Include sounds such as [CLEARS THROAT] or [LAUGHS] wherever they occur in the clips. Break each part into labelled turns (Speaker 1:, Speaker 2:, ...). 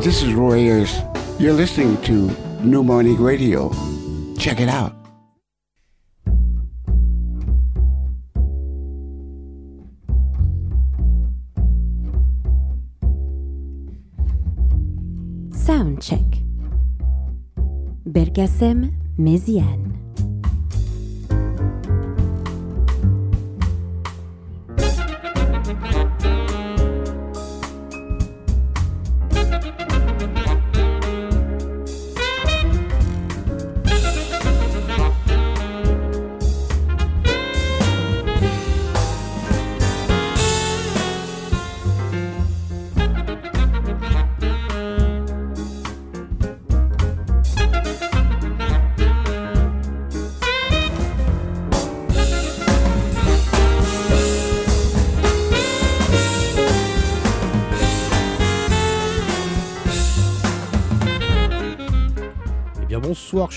Speaker 1: this is Roy Ayers. You're listening to New Morning Radio. Check it out.
Speaker 2: Soundcheck. Bergasem Méziane.
Speaker 3: Eh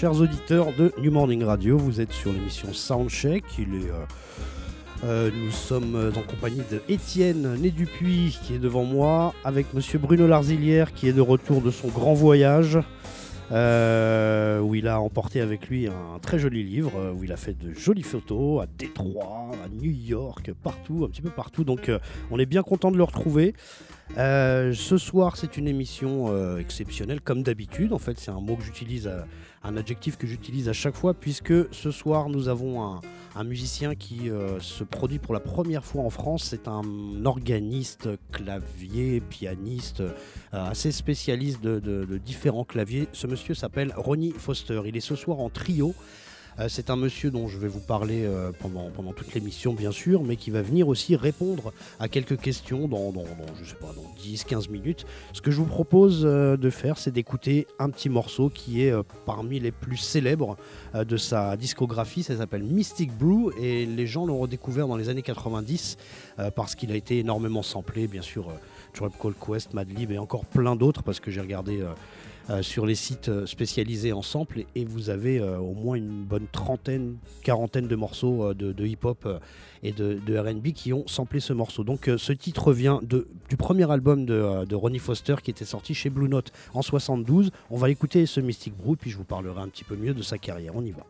Speaker 3: chers auditeurs de New Morning Radio, vous êtes sur l'émission Soundcheck, euh, euh, nous sommes en compagnie de Étienne Né Dupuis qui est devant moi, avec Monsieur Bruno Larzilière qui est de retour de son grand voyage, euh, où il a emporté avec lui un très joli livre, où il a fait de jolies photos à Détroit, à New York, partout, un petit peu partout. Donc on est bien content de le retrouver. Euh, ce soir, c'est une émission euh, exceptionnelle, comme d'habitude. En fait, c'est un mot que j'utilise, euh, un adjectif que j'utilise à chaque fois, puisque ce soir, nous avons un, musicien qui se produit pour la première fois en France. C'est un organiste, clavier, pianiste, assez spécialiste de- de différents claviers. Ce monsieur s'appelle Ronnie Foster. Il est ce soir en trio. Euh, c'est un monsieur dont je vais vous parler euh, pendant, toute l'émission, bien sûr, mais qui va venir aussi répondre à quelques questions dans, sais pas, dans 10-15 minutes. Ce que je vous propose euh, de faire, c'est d'écouter un petit morceau qui est parmi les plus célèbres de sa discographie. Ça s'appelle Mystic Brew et les gens l'ont redécouvert dans les années 90 euh, parce qu'il a été énormément samplé, bien sûr. Tribe Called Quest, Madlib et encore plein d'autres parce que j'ai regardé sur les sites euh, spécialisés en samples et, vous avez euh, au moins une bonne trentaine, quarantaine de morceaux euh, de, hip-hop euh, et de, RB qui ont samplé ce morceau. Donc euh, ce titre vient du premier album de, euh, de Ronnie Foster qui était sorti chez Blue Note en 72. On va écouter ce Mystic Brew puis je vous parlerai un petit peu mieux de sa carrière. On y va.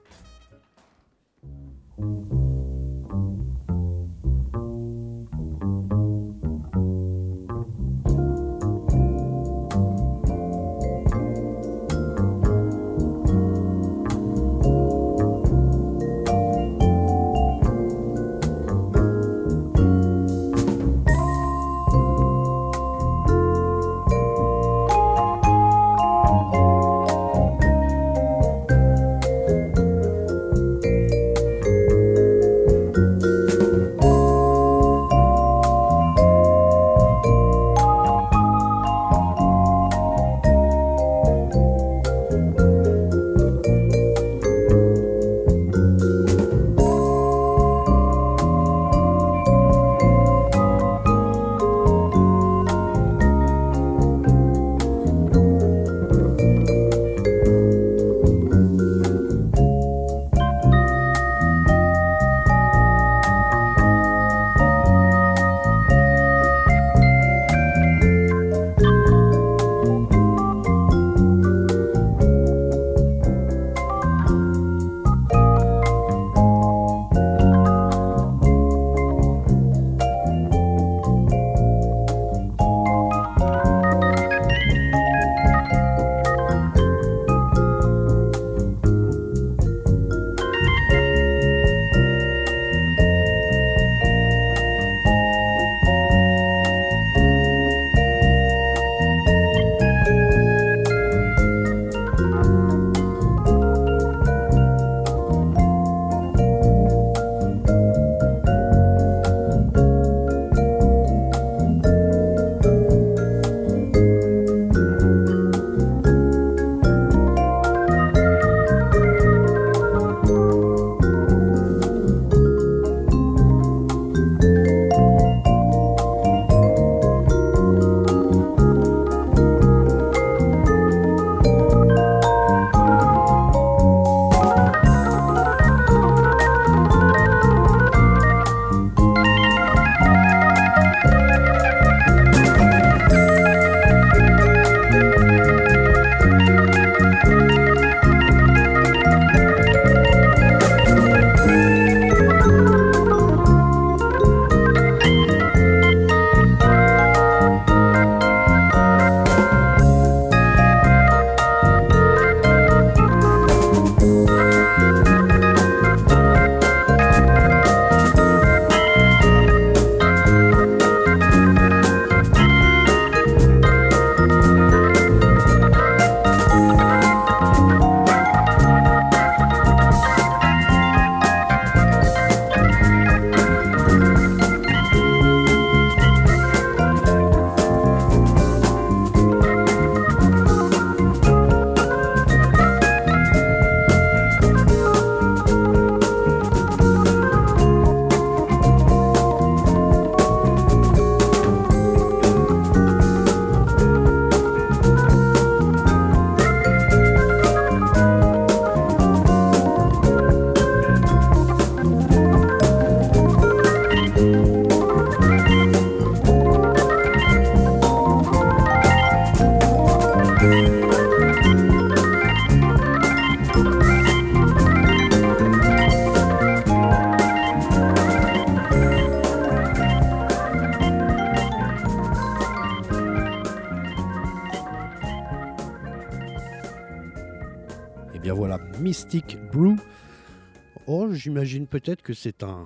Speaker 3: J'imagine peut-être que c'est un,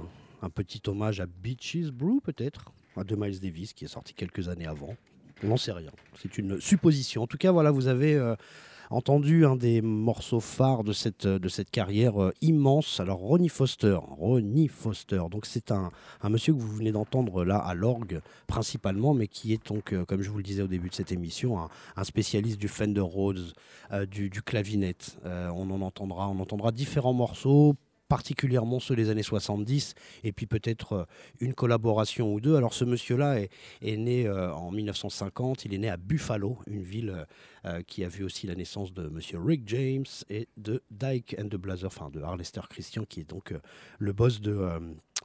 Speaker 3: petit hommage à Beaches Brew, peut-être, de Miles Davis, qui est sorti quelques années avant. On n'en sait rien. C'est une supposition. En tout cas, voilà, vous avez euh, entendu un des morceaux phares de cette, de cette carrière euh, immense. Alors, Ronnie Foster. Ronnie Foster. Donc, c'est un, un, monsieur que vous venez d'entendre là à l'orgue, principalement, mais qui est donc, euh, comme je vous le disais au début de cette émission, un, un spécialiste du Fender Rhodes, du, du clavinette. on en entendra, on entendra différents morceaux particulièrement ceux des années 70, et puis peut-être euh, une collaboration ou deux. Alors ce monsieur-là est, est, né euh, en 1950, il est né à Buffalo, une ville euh, qui a vu aussi la naissance de monsieur Rick James et de Dyke and the Blazer, enfin de Harlester Christian, qui est donc le boss de,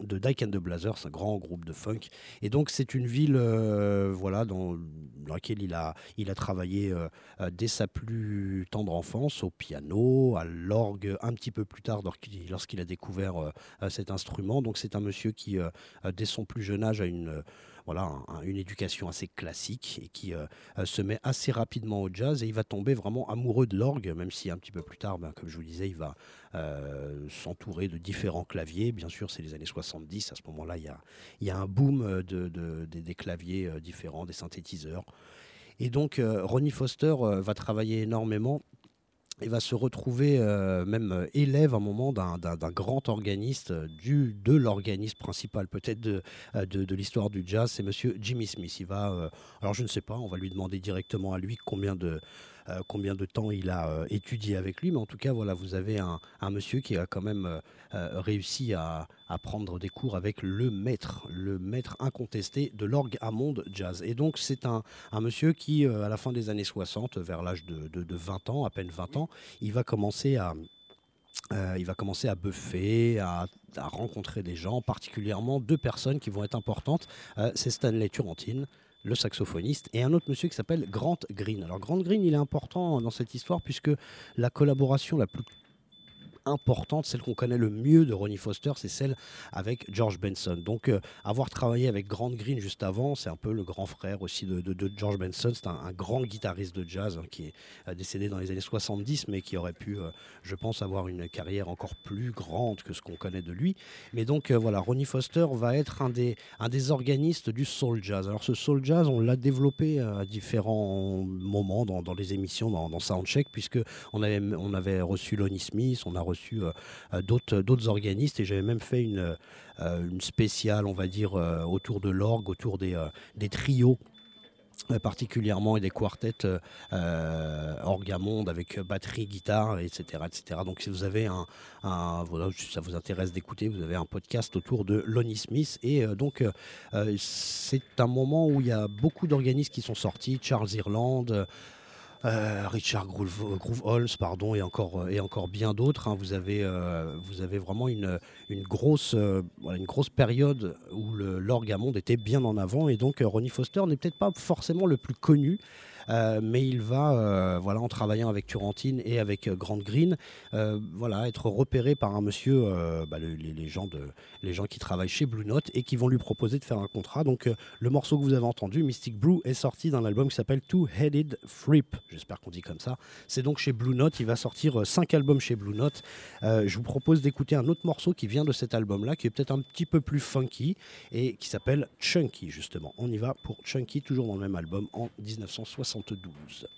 Speaker 3: de Dyke and the Blazers, un grand groupe de funk. Et donc c'est une ville euh, voilà, dans, dans, laquelle il a, il a travaillé euh, dès sa plus tendre enfance, au piano, à l'orgue, un petit peu plus tard lorsqu'il a découvert euh, cet instrument. Donc c'est un monsieur qui, dès son plus jeune âge, a une voilà, un, une éducation assez classique et qui euh, euh, se met assez rapidement au jazz et il va tomber vraiment amoureux de l'orgue, même si un petit peu plus tard, ben, comme je vous disais, il va euh, s'entourer de différents claviers. Bien sûr, c'est les années 70, à ce moment-là, il y a, un boom de, de, de, des claviers différents, des synthétiseurs. Et donc, Ronnie Foster va travailler énormément il va se retrouver euh, même euh, élève à un moment d'un grand organiste, euh, de l'organiste principal peut-être de, l'histoire du jazz, c'est monsieur Jimmy Smith. Il va, alors je ne sais pas, on va lui demander directement à lui combien de, combien de temps il a euh, étudié avec lui, mais en tout cas, voilà, vous avez un, monsieur qui a quand même euh, réussi à, prendre des cours avec le maître, le maître incontesté de l'orgue à monde jazz. Et donc, c'est un, monsieur qui, à la fin des années 60, vers l'âge de, de, de 20 ans, à peine 20 ans, il va commencer à euh, il va commencer à buffer, à, rencontrer des gens, particulièrement deux personnes qui vont être importantes. Euh, c'est Stanley Turrentine, le saxophoniste, et un autre monsieur qui s'appelle Grant Green. Alors Grant Green, il est important dans cette histoire puisque la collaboration la plus importante, celle qu'on connaît le mieux de Ronnie Foster, c'est celle avec George Benson. Donc euh, avoir travaillé avec Grant Green juste avant, c'est un peu le grand frère aussi de, George Benson. C'est un, grand guitariste de jazz hein, qui est euh, décédé dans les années 70, mais qui aurait pu, euh, je pense, avoir une carrière encore plus grande que ce qu'on connaît de lui. Mais donc voilà, Ronnie Foster va être un des, organistes du soul jazz. Alors ce soul jazz, on l'a développé à différents moments dans, les émissions, dans, Soundcheck, puisque on avait, avait reçu Lonnie Smith, on a reçu euh, d'autres organistes et j'avais même fait une, euh, une spéciale, on va dire, euh, autour de l'orgue, autour des, des trios particulièrement et des quartets euh, orgamonde avec batterie, guitare, etc., etc. Donc si vous avez un, voilà, ça vous intéresse d'écouter, vous avez un podcast autour de Lonnie Smith et euh, donc euh, c'est un moment où il y a beaucoup d'organismes qui sont sortis, Charles Irland. Euh, Richard Groove, Groove Halls, pardon, et encore, et encore bien d'autres. Hein. Vous, avez, euh, vous avez vraiment une, grosse, euh, une grosse période où l'orgue à monde était bien en avant. Et donc, Ronnie Foster n'est peut-être pas forcément le plus connu, Euh, mais il va, euh, voilà, en travaillant avec Turrentine et avec euh, Grant Green, euh, voilà, être repéré par un monsieur, euh, bah, le, les, gens les gens qui travaillent chez Blue Note et qui vont lui proposer de faire un contrat. Donc le morceau que vous avez entendu, Mystic Brew, est sorti d'un album qui s'appelle Two-Headed Freep. J'espère qu'on dit comme ça. C'est donc chez Blue Note. Il va sortir cinq albums chez Blue Note. je vous propose d'écouter un autre morceau qui vient de cet album-là, qui est peut-être un petit peu plus funky et qui s'appelle Chunky, justement. On y va pour Chunky, toujours dans le même album en 1960. 1972.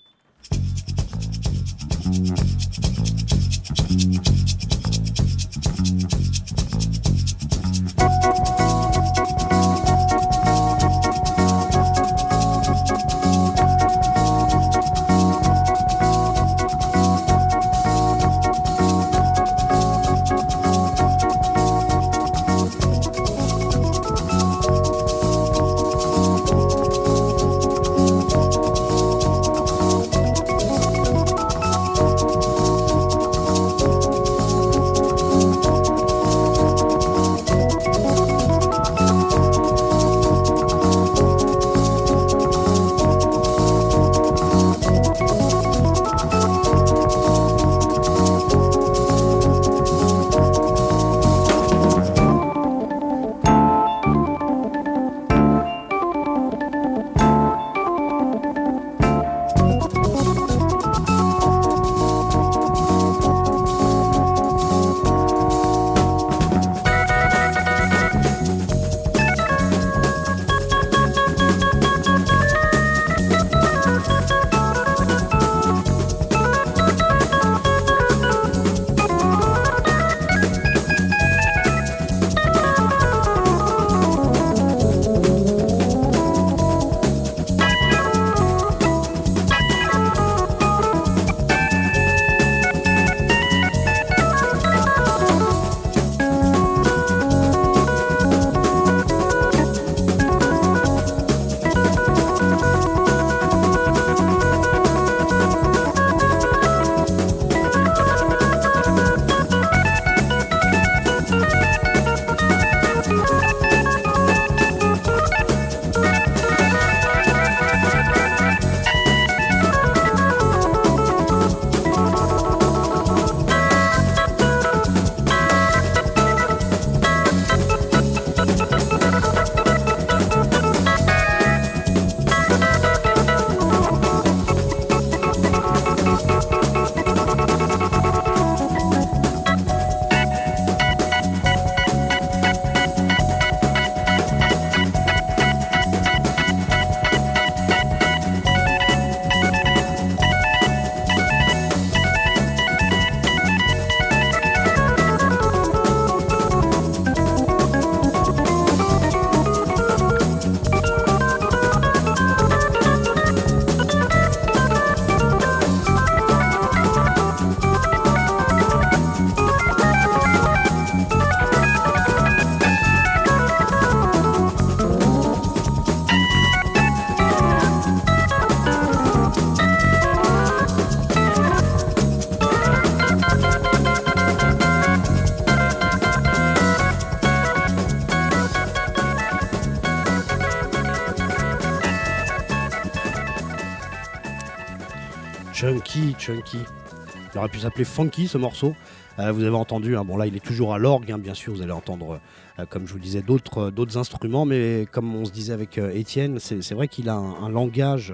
Speaker 3: Il aurait pu s'appeler funky ce morceau. Euh, vous avez entendu, hein, bon là il est toujours à l'orgue, hein, bien sûr, vous allez entendre, euh, comme je vous disais, d'autres d'autres instruments, mais comme on se disait avec euh, Étienne, c'est c'est vrai qu'il a un, langage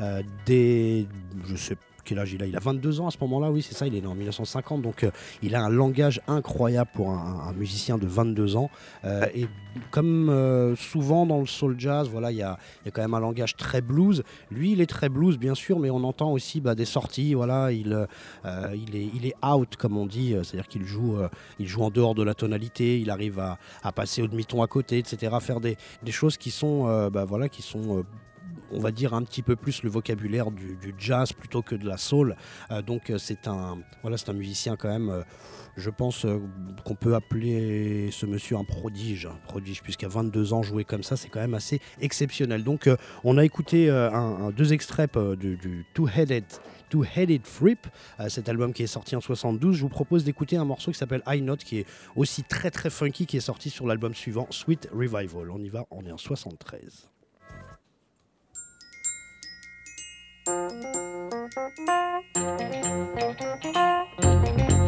Speaker 3: euh, des, je sais quel âge il a? Il a 22 ans à ce moment-là, oui, c'est ça, il est né en 1950, donc euh, il a un langage incroyable pour un, un musicien de 22 ans. Euh, et comme euh, souvent dans le soul jazz, voilà, il y a, il y a quand même un langage très blues. Lui, il est très blues, bien sûr, mais on entend aussi bah, des sorties, voilà, il, il, est, il est out, comme on dit, c'est-à-dire qu'il joue, il joue en dehors de la tonalité, il arrive à, à passer au demi-ton à côté, etc., faire des, des choses qui sont, bah, voilà, qui sont on va dire un petit peu plus le vocabulaire du, jazz plutôt que de la soul. Euh, donc euh, c'est un voilà un musicien quand même. euh, je pense qu'on peut appeler ce monsieur un prodige, un prodige puisqu'à 22 ans jouer comme ça c'est quand même assez exceptionnel. Donc on a écouté deux extraits du, du Two-Headed Two-Headed Fripp, euh, cet album qui est sorti en 72. Je vous propose d'écouter un morceau qui s'appelle High Note qui est aussi très très funky qui est sorti sur l'album suivant Sweet Revival. On y va, on est en 73.
Speaker 4: Thank
Speaker 3: you.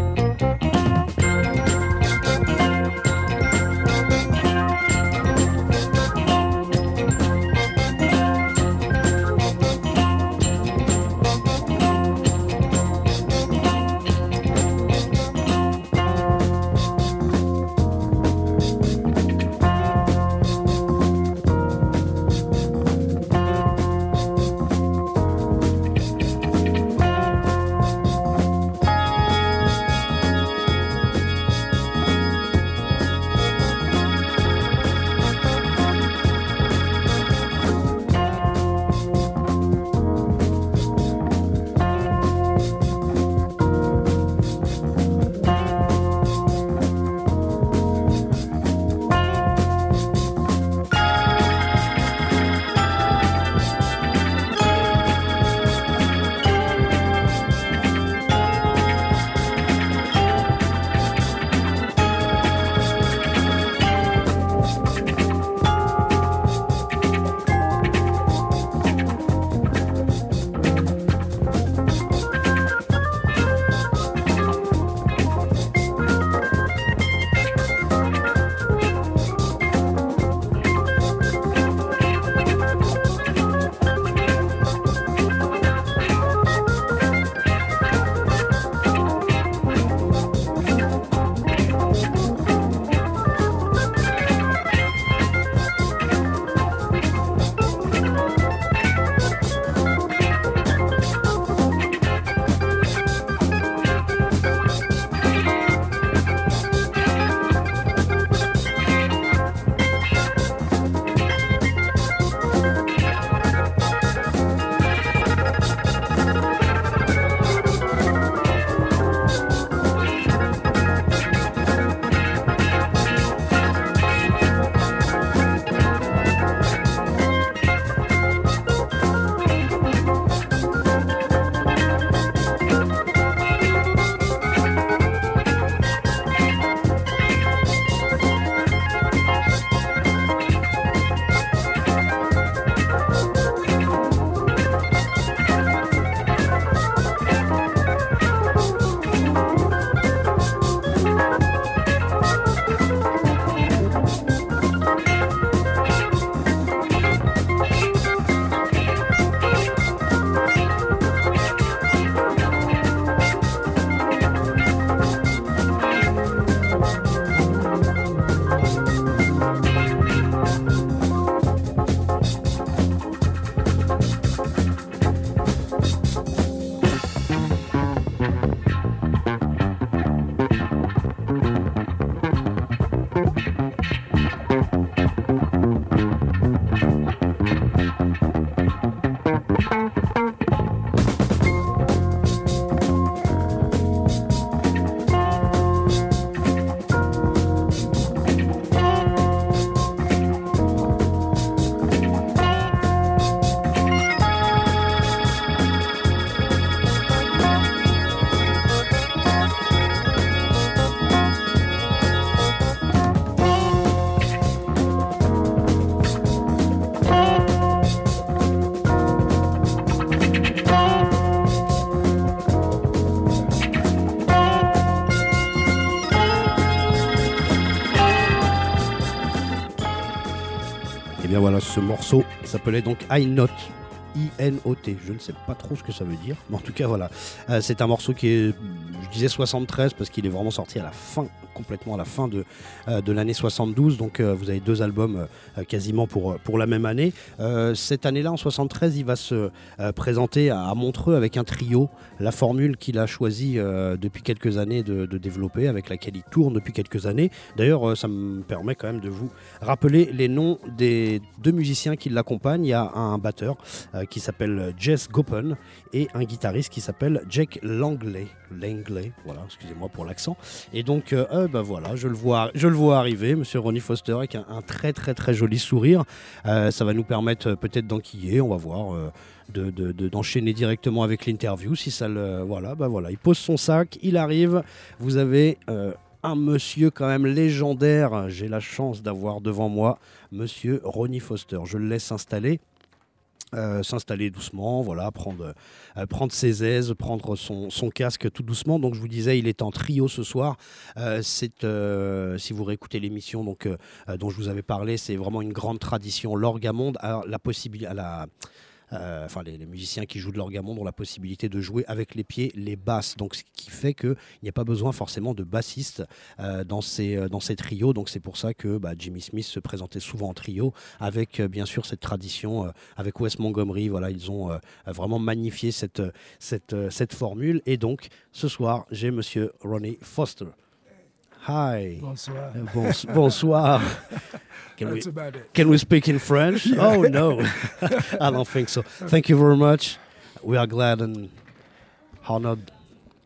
Speaker 3: Morceau s'appelait donc I Note. I-N-O-T. Je ne sais pas trop ce que ça veut dire, mais en tout cas voilà. Euh, c'est un morceau qui est, disais 73 parce qu'il est vraiment sorti à la fin, complètement à la fin de, euh, de l'année 72. Donc euh, vous avez deux albums euh, quasiment pour, pour la même année. Cette année-là, en 73, il va se présenter à, Montreux avec un trio, la formule qu'il a choisi depuis quelques années de, de développer, avec laquelle il tourne depuis quelques années. D'ailleurs, ça me permet quand même de vous rappeler les noms des deux musiciens qui l'accompagnent. Il y a un batteur qui s'appelle Jess Gopen et un guitariste qui s'appelle Jake Langley. Langley, voilà, excusez-moi pour l'accent. Et donc, euh, euh, bah voilà, je le vois, je le vois arriver, Monsieur Ronnie Foster, avec un, très très très joli sourire. Euh, ça va nous permettre euh, peut-être d'enquiller, on va voir. euh, de- de- de- d'enchaîner directement avec l'interview si ça le voilà bah voilà il pose son sac il arrive vous avez un monsieur quand même légendaire j'ai la chance d'avoir devant moi monsieur Ronnie Foster je le laisse s'installer euh, s'installer doucement, voilà, prendre, euh, prendre ses aises, prendre son, son casque tout doucement. Donc je vous disais, il est en trio ce soir. Euh, c'est, si vous réécoutez l'émission donc, dont je vous avais parlé, c'est vraiment une grande tradition. L'orgamonde a la possibilité, la, euh, enfin les, musiciens qui jouent de l'orgamonde ont la possibilité de jouer avec les pieds les basses. Donc ce qui fait qu'il n'y a pas besoin forcément de bassiste euh, dans ces euh, dans ces trios. Donc c'est pour ça que bah, Jimmy Smith se présentait souvent en trio avec bien sûr cette tradition avec Wes Montgomery. Voilà, ils ont vraiment magnifié cette cette cette formule. Et donc ce soir j'ai Monsieur Ronnie Foster. Hi.
Speaker 4: Bonsoir.
Speaker 3: Euh, bonsoir. [LAUGHS] Can we,
Speaker 4: about it.
Speaker 3: can we speak in French? [LAUGHS] Oh no, [LAUGHS] I don't think so. Thank you very much. We are glad and honored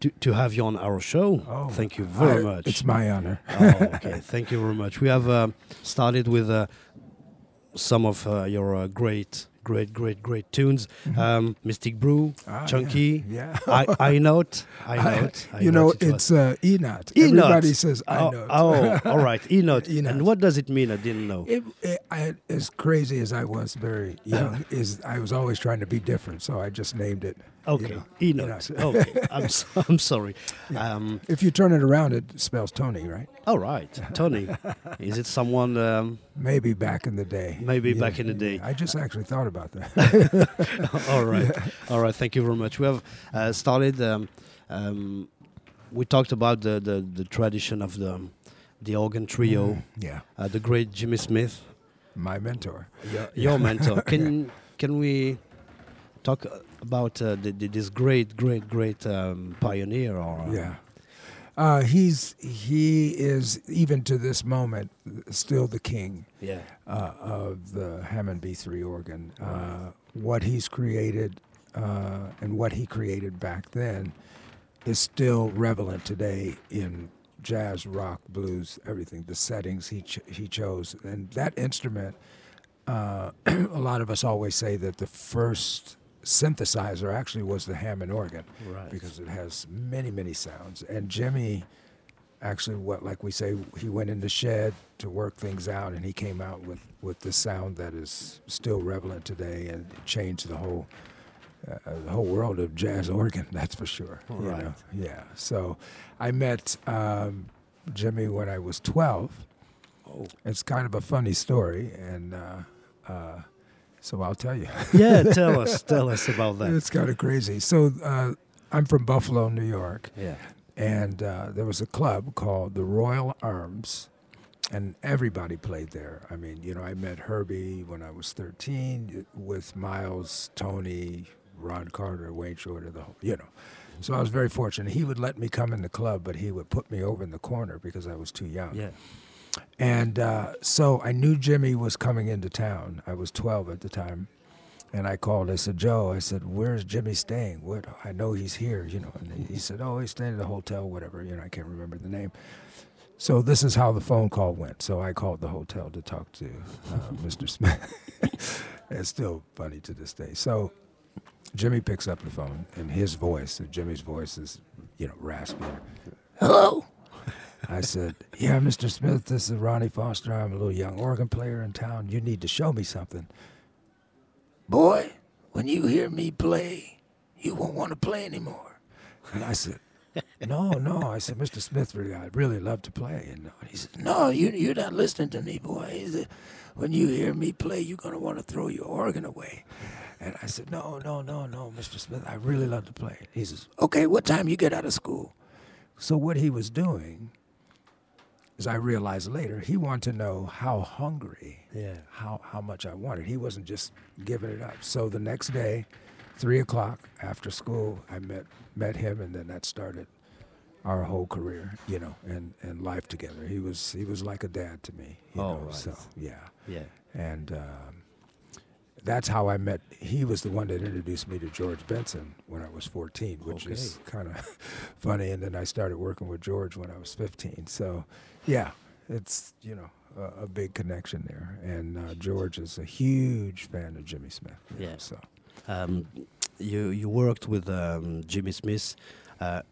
Speaker 3: to, to have you on our show.
Speaker 4: Oh,
Speaker 3: Thank you very
Speaker 4: I-
Speaker 3: much.
Speaker 4: It's my honor.
Speaker 3: oh, okay. Thank you very much. We have uh, started with uh, some of uh, your uh, great, great, great, great tunes. Um, Mystic Brew,
Speaker 4: Mm-hmm. Ah,
Speaker 3: Chunky.
Speaker 4: Yeah.
Speaker 3: I I note. I [LAUGHS] note. I
Speaker 4: you know,
Speaker 3: it
Speaker 4: it's uh, E
Speaker 3: note.
Speaker 4: Everybody says I
Speaker 3: oh,
Speaker 4: know.
Speaker 3: oh, [LAUGHS] all right. E note. And what does it mean? I didn't know.
Speaker 4: It, it, I, as crazy as I was very [LAUGHS] young, is I was always trying to be different, so I just named it. you
Speaker 3: Okay,
Speaker 4: know,
Speaker 3: E note. okay, I'm so, I'm sorry. Um,
Speaker 4: If you turn it around, it spells Tony, right?
Speaker 3: All right, Tony. Is it someone? Um,
Speaker 4: Maybe back in the day.
Speaker 3: Maybe
Speaker 4: Yeah,
Speaker 3: back in the day.
Speaker 4: I just actually thought about that. [LAUGHS]
Speaker 3: all right, [LAUGHS] all right. Thank you very much. We have uh, started. Um, um, we talked about the, the, the tradition of the the organ trio,
Speaker 4: yeah,
Speaker 3: uh, the great Jimmy Smith,
Speaker 4: my mentor.
Speaker 3: your, your mentor. [LAUGHS] Can can we talk about uh, the, the, this great, great, great um, pioneer? Or uh,
Speaker 4: Yeah. Uh, he's he is even to this moment still the king
Speaker 3: yeah,
Speaker 4: uh, of the Hammond B3 organ. Uh, what he's created uh, and what he created back then is still relevant today in jazz, rock, blues, everything. The settings he ch- he chose, and that instrument. Uh, [CLEARS THROAT] a lot of us always say that the first synthesizer actually was the Hammond organ
Speaker 3: right.
Speaker 4: because it has many many sounds and jimmy actually what like we say he went in the shed to work things out and he came out with with the sound that is still relevant today and changed the whole uh, the whole world of jazz organ [LAUGHS] that's for sure
Speaker 3: Right.
Speaker 4: know? yeah so i met um, jimmy when i was 12
Speaker 3: Oh.
Speaker 4: it's kind of a funny story and uh, uh, so i'll tell you
Speaker 3: Yeah, tell [LAUGHS] us, tell us about that.
Speaker 4: it's kind of crazy so uh, i'm from buffalo new york
Speaker 3: Yeah.
Speaker 4: and uh, there was a club called the Royal Arms, and everybody played there. I mean, you know, I met Herbie when I was 13 with Miles, Tony, Ron Carter, Wayne Shorter, the whole, you know. So I was very fortunate. He would let me come in the club, but he would put me over in the corner because I was too young.
Speaker 3: Yeah.
Speaker 4: And uh, so I knew Jimmy was coming into town. I was 12 at the time. And I called. I said, Joe, I said, where's Jimmy staying? What? I know he's here, you know. And he said, oh, he's staying at a hotel, whatever. You know, I can't remember the name. So this is how the phone call went. So I called the hotel to talk to uh, [LAUGHS] Mr. Smith. [LAUGHS] it's still funny to this day. So Jimmy picks up the phone, and his voice, Jimmy's voice is, you know, raspy. Hello. I said, Yeah, Mr. Smith, this is Ronnie Foster. I'm a little young organ player in town. You need to show me something. Boy, when you hear me play, you won't want to play anymore. And I said, [LAUGHS] no, no. I said, Mr. Smith, really, I'd really love to play. And he said, No, you, you're not listening to me, boy. He said, when you hear me play, you're going to want to throw your organ away. And I said, No, no, no, no, Mr. Smith, I really love to play. He says, Okay, what time you get out of school? So what he was doing, as I realized later, he wanted to know how hungry,
Speaker 3: Yeah.
Speaker 4: how, how much I wanted. He wasn't just giving it up. So the next day, three o'clock after school, I met met him, and then that started our whole career, you know, and, and life together. He was he was like a dad to me. You
Speaker 3: Oh,
Speaker 4: know,
Speaker 3: right.
Speaker 4: So yeah,
Speaker 3: Yeah.
Speaker 4: and um, that's how I met. He was the one that introduced me to George Benson when I was 14, which is kind of [LAUGHS] funny. And then I started working with George when I was 15. So yeah, it's you know a, a big connection there. And uh, George is a huge fan of Jimmy Smith. you know,
Speaker 3: Yeah.
Speaker 4: so.
Speaker 3: Um, you you worked with um, Jimmy Smith uh,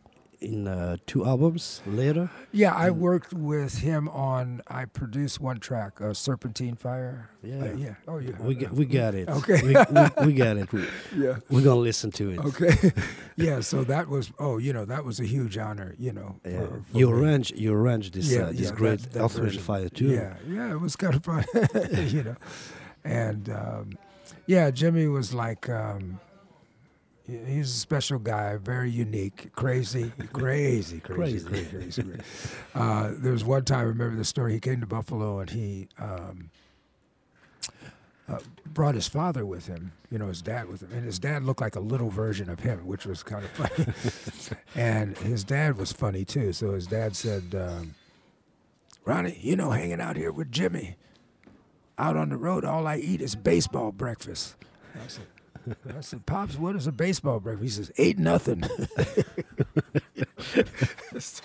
Speaker 3: in uh, two albums later.
Speaker 4: Yeah, I worked with him on. I produced one track, uh, "Serpentine Fire."
Speaker 3: Yeah.
Speaker 4: Uh, yeah. Oh, you.
Speaker 3: We got, we got it.
Speaker 4: Okay.
Speaker 3: we, we, we got it. We, [LAUGHS]
Speaker 4: Yeah.
Speaker 3: we're gonna listen to it.
Speaker 4: Okay. [LAUGHS] yeah. So that was. Oh, you know, that was a huge honor. You know.
Speaker 3: Yeah.
Speaker 4: for- for
Speaker 3: you
Speaker 4: me.
Speaker 3: arrange you arrange this uh, this
Speaker 4: that-
Speaker 3: great
Speaker 4: that
Speaker 3: Earth, Wind,
Speaker 4: version.
Speaker 3: Fire too.
Speaker 4: Yeah, yeah, it was kind of fun, [LAUGHS] you know. And um, yeah, Jimmy was like, um, he's a special guy, very unique, crazy, [LAUGHS] crazy, crazy,
Speaker 3: Crazy.
Speaker 4: crazy, crazy. crazy. Uh, there was one time, I remember the story. He came to Buffalo and he. Um, uh, brought his father with him, you know, his dad with him. And his dad looked like a little version of him, which was kind of funny. [LAUGHS] and his dad was funny too. So his dad said, um, Ronnie, you know, hanging out here with Jimmy, out on the road, all I eat is baseball breakfast. I said, I said, Pops, what is a baseball breakfast? He says, Ain't nothing. [LAUGHS] so,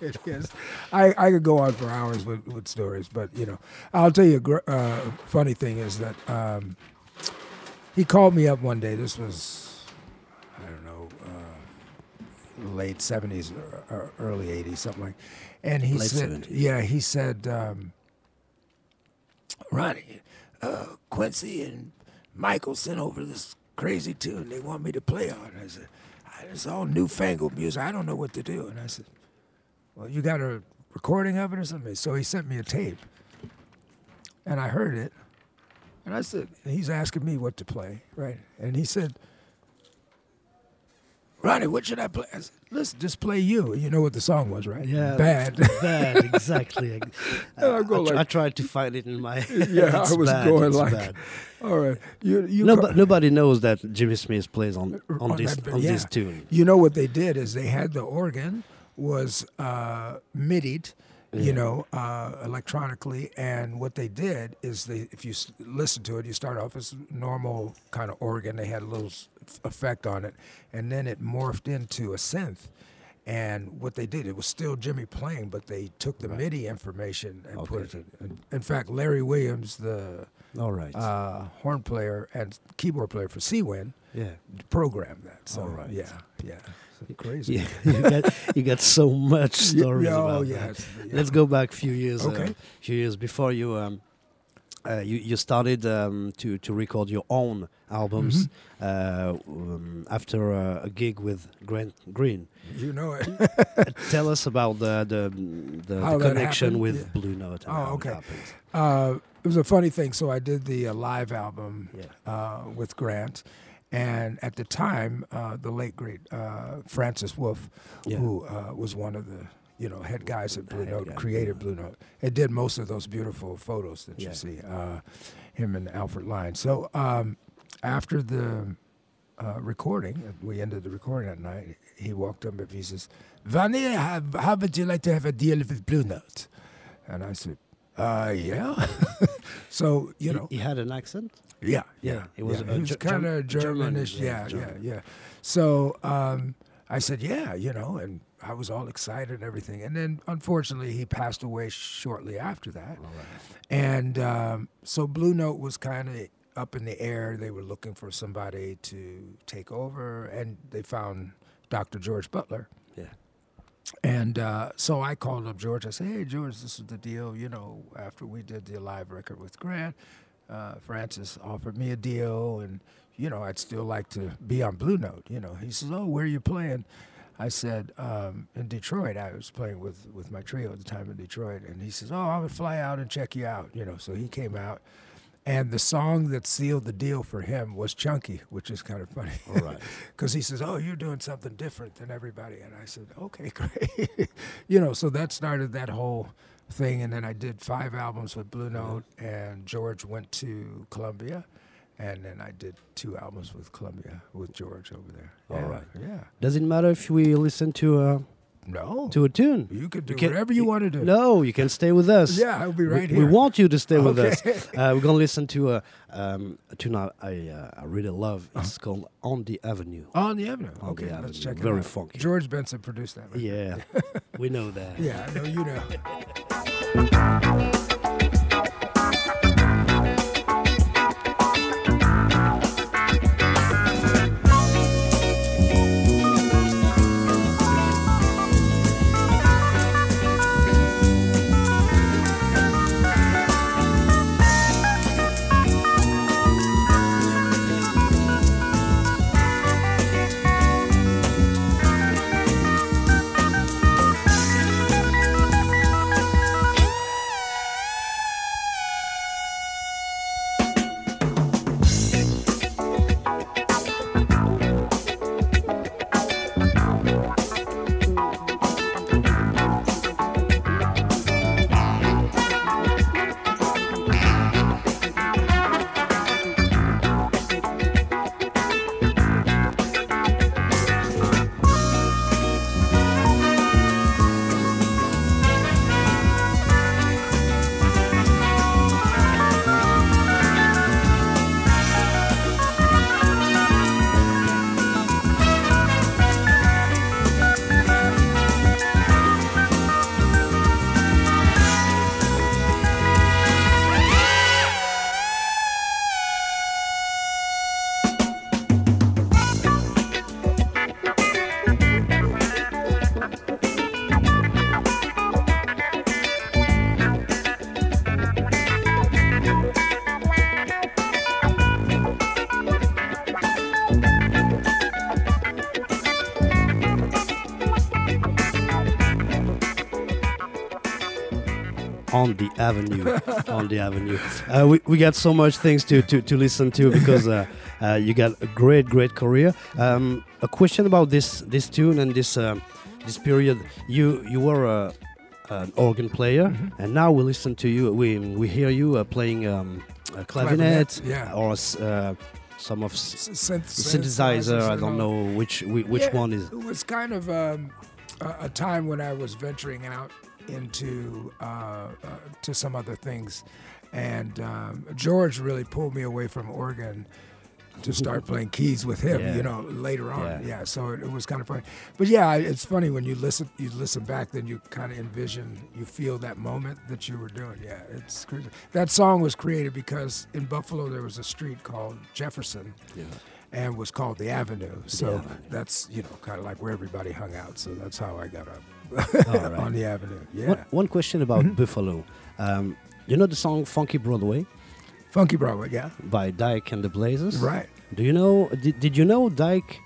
Speaker 4: it is. I, I could go on for hours with, with stories, but, you know, I'll tell you a gr- uh, funny thing is that um, he called me up one day. This was, I don't know, uh, late 70s or, or early 80s, something like And he
Speaker 3: Late
Speaker 4: said,
Speaker 3: 70s.
Speaker 4: yeah, he said, um, Ronnie, uh, Quincy and Michael sent over this crazy tune they want me to play on. I said, it's all newfangled music. I don't know what to do. And I said, well, you got a recording of it or something? So he sent me a tape. And I heard it. And I said, and he's asking me what to play, right? And he said, Ronnie, what should I play? I said, listen, just play you. You know what the song was, right?
Speaker 3: Yeah.
Speaker 4: Bad.
Speaker 3: bad, exactly. [LAUGHS] I,
Speaker 4: I go
Speaker 3: I, tr-
Speaker 4: like-
Speaker 3: I tried to find it in my. [LAUGHS]
Speaker 4: Yeah, [LAUGHS] I was
Speaker 3: bad,
Speaker 4: going like-
Speaker 3: bad.
Speaker 4: All right. You, you
Speaker 3: No, but nobody knows that Jimmy Smith plays on on,
Speaker 4: on
Speaker 3: this
Speaker 4: that-
Speaker 3: on this tune.
Speaker 4: You know what they did is they had the organ was uh, midied, you know, uh, electronically, and what they did is they, if you s- listen to it, you start off as normal kind of organ. They had a little effect on it, and then it morphed into a synth. And what they did, it was still Jimmy playing, but they took the MIDI information and put it. In, in fact, Larry Williams, the
Speaker 3: All right.
Speaker 4: uh, horn player and keyboard player for Seawind,
Speaker 3: yeah.
Speaker 4: programmed that. So
Speaker 3: All right.
Speaker 4: yeah, yeah, [LAUGHS] So crazy.
Speaker 3: Yeah, you got you got so much [LAUGHS] stories
Speaker 4: yeah, oh,
Speaker 3: about that.
Speaker 4: yeah.
Speaker 3: Let's go back a few years.
Speaker 4: Okay.
Speaker 3: Uh, few years before you um, uh, you you started um, to to record your own albums
Speaker 4: Mm-hmm.
Speaker 3: uh, um, after uh, a gig with Grant Green.
Speaker 4: You know it. [LAUGHS]
Speaker 3: Tell us about the the, the, the connection with
Speaker 4: Yeah.
Speaker 3: Blue Note. And
Speaker 4: Oh,
Speaker 3: it
Speaker 4: okay.
Speaker 3: happened.
Speaker 4: Uh, it was a funny thing. So I did the uh, live album
Speaker 3: Yeah.
Speaker 4: uh, with Grant, and at the time, uh, the late great uh, Francis Wolff,
Speaker 3: Yeah.
Speaker 4: who uh, was one of the you know head guys at Blue Note, created Blue Note, and did most of those beautiful photos that
Speaker 3: Yeah.
Speaker 4: you see. Uh, him and Alfred Lion. So um, after the uh, recording, we ended the recording that night. He walked up and he says, "Vanny, how, how would you like to have a deal with Blue Note?" And I said, "Uh, yeah." [LAUGHS] so you know,
Speaker 3: he, he had an accent.
Speaker 4: yeah,
Speaker 3: Yeah,
Speaker 4: yeah.
Speaker 3: it was
Speaker 4: yeah. was kind of
Speaker 3: German,
Speaker 4: Germanish.
Speaker 3: yeah,
Speaker 4: Yeah, yeah,
Speaker 3: German.
Speaker 4: yeah. So um, I said, yeah, you know, and I was all excited and everything. And then unfortunately, he passed away shortly after that. And um, so Blue Note was kind of up in the air. They were looking for somebody to take over, and they found Dr. George Butler.
Speaker 3: Yeah.
Speaker 4: And uh, so I called up George. I said, "Hey, George, this is the deal. You know, after we did the live record with Grant, uh, Francis offered me a deal, and you know, I'd still like to be on Blue Note. You know, he says, "Oh, where are you playing?" I said, um, in Detroit, I was playing with, with my trio at the time in Detroit, and he says, Oh, I'm going to fly out and check you out. You know, so he came out. And the song that sealed the deal for him was Chunky, which is kind of funny.
Speaker 3: All right. [LAUGHS]
Speaker 4: Because he says, Oh, you're doing something different than everybody. And I said, Okay, [LAUGHS] great. [LAUGHS] you know, so that started that whole thing. And then I did five albums with Blue Note, and George went to Columbia. And then I did two albums with Columbia with George over there.
Speaker 3: All
Speaker 4: yeah,
Speaker 3: right.
Speaker 4: Yeah.
Speaker 3: Does it matter if we listen to uh,
Speaker 4: No.
Speaker 3: to a tune?
Speaker 4: you could do
Speaker 3: can-
Speaker 4: whatever you want to do.
Speaker 3: No, you can stay with us. [LAUGHS]
Speaker 4: Yeah, I'll be right
Speaker 3: we,
Speaker 4: here.
Speaker 3: We want you to stay with us.
Speaker 4: Okay.
Speaker 3: Uh, we're gonna listen to a, um, a tune I I, uh, I really love. It's called "On the Avenue."
Speaker 4: On the Avenue.
Speaker 3: On
Speaker 4: okay,
Speaker 3: the
Speaker 4: let's
Speaker 3: Avenue.
Speaker 4: check it
Speaker 3: Very
Speaker 4: out.
Speaker 3: funky.
Speaker 4: George Benson produced that. Right?
Speaker 3: Yeah, [LAUGHS] we know that.
Speaker 4: Yeah, I know you know. [LAUGHS]
Speaker 3: avenue on the avenue. Uh, we, we got so much things to, to, to listen to because uh, uh, you got a great great career. Um, a question about this this tune and this um, this period. You you were a, an organ player
Speaker 4: Mm-hmm.
Speaker 3: and now we listen to you we we hear you uh, playing um, a clavinet,
Speaker 4: Clavinet, yeah.
Speaker 3: or uh, some of s-
Speaker 4: S- synth-
Speaker 3: synthesizer i don't know which which
Speaker 4: Yeah,
Speaker 3: one is.
Speaker 4: It was kind of um, a, a time when I was venturing out into uh, uh, to some other things, and um, George really pulled me away from organ to start [LAUGHS] playing keys with him.
Speaker 3: Yeah.
Speaker 4: You know, later on.
Speaker 3: Yeah.
Speaker 4: Yeah. so it, it was kind of funny. But yeah, it's funny when you listen you listen back, then you kind of envision, you feel that moment that you were doing. Yeah, it's crazy. That song was created because in Buffalo there was a street called Jefferson Yeah. and was called the Avenue. So that's you know kind of like where everybody hung out. So that's how I got up [LAUGHS]
Speaker 3: right.
Speaker 4: on the Avenue. Yeah,
Speaker 3: one, one question about buffalo um, you know the song funky broadway
Speaker 4: Funky Broadway. Yeah,
Speaker 3: by Dyke and the Blazers.
Speaker 4: right.
Speaker 3: Do you know? Did, did you know Dyke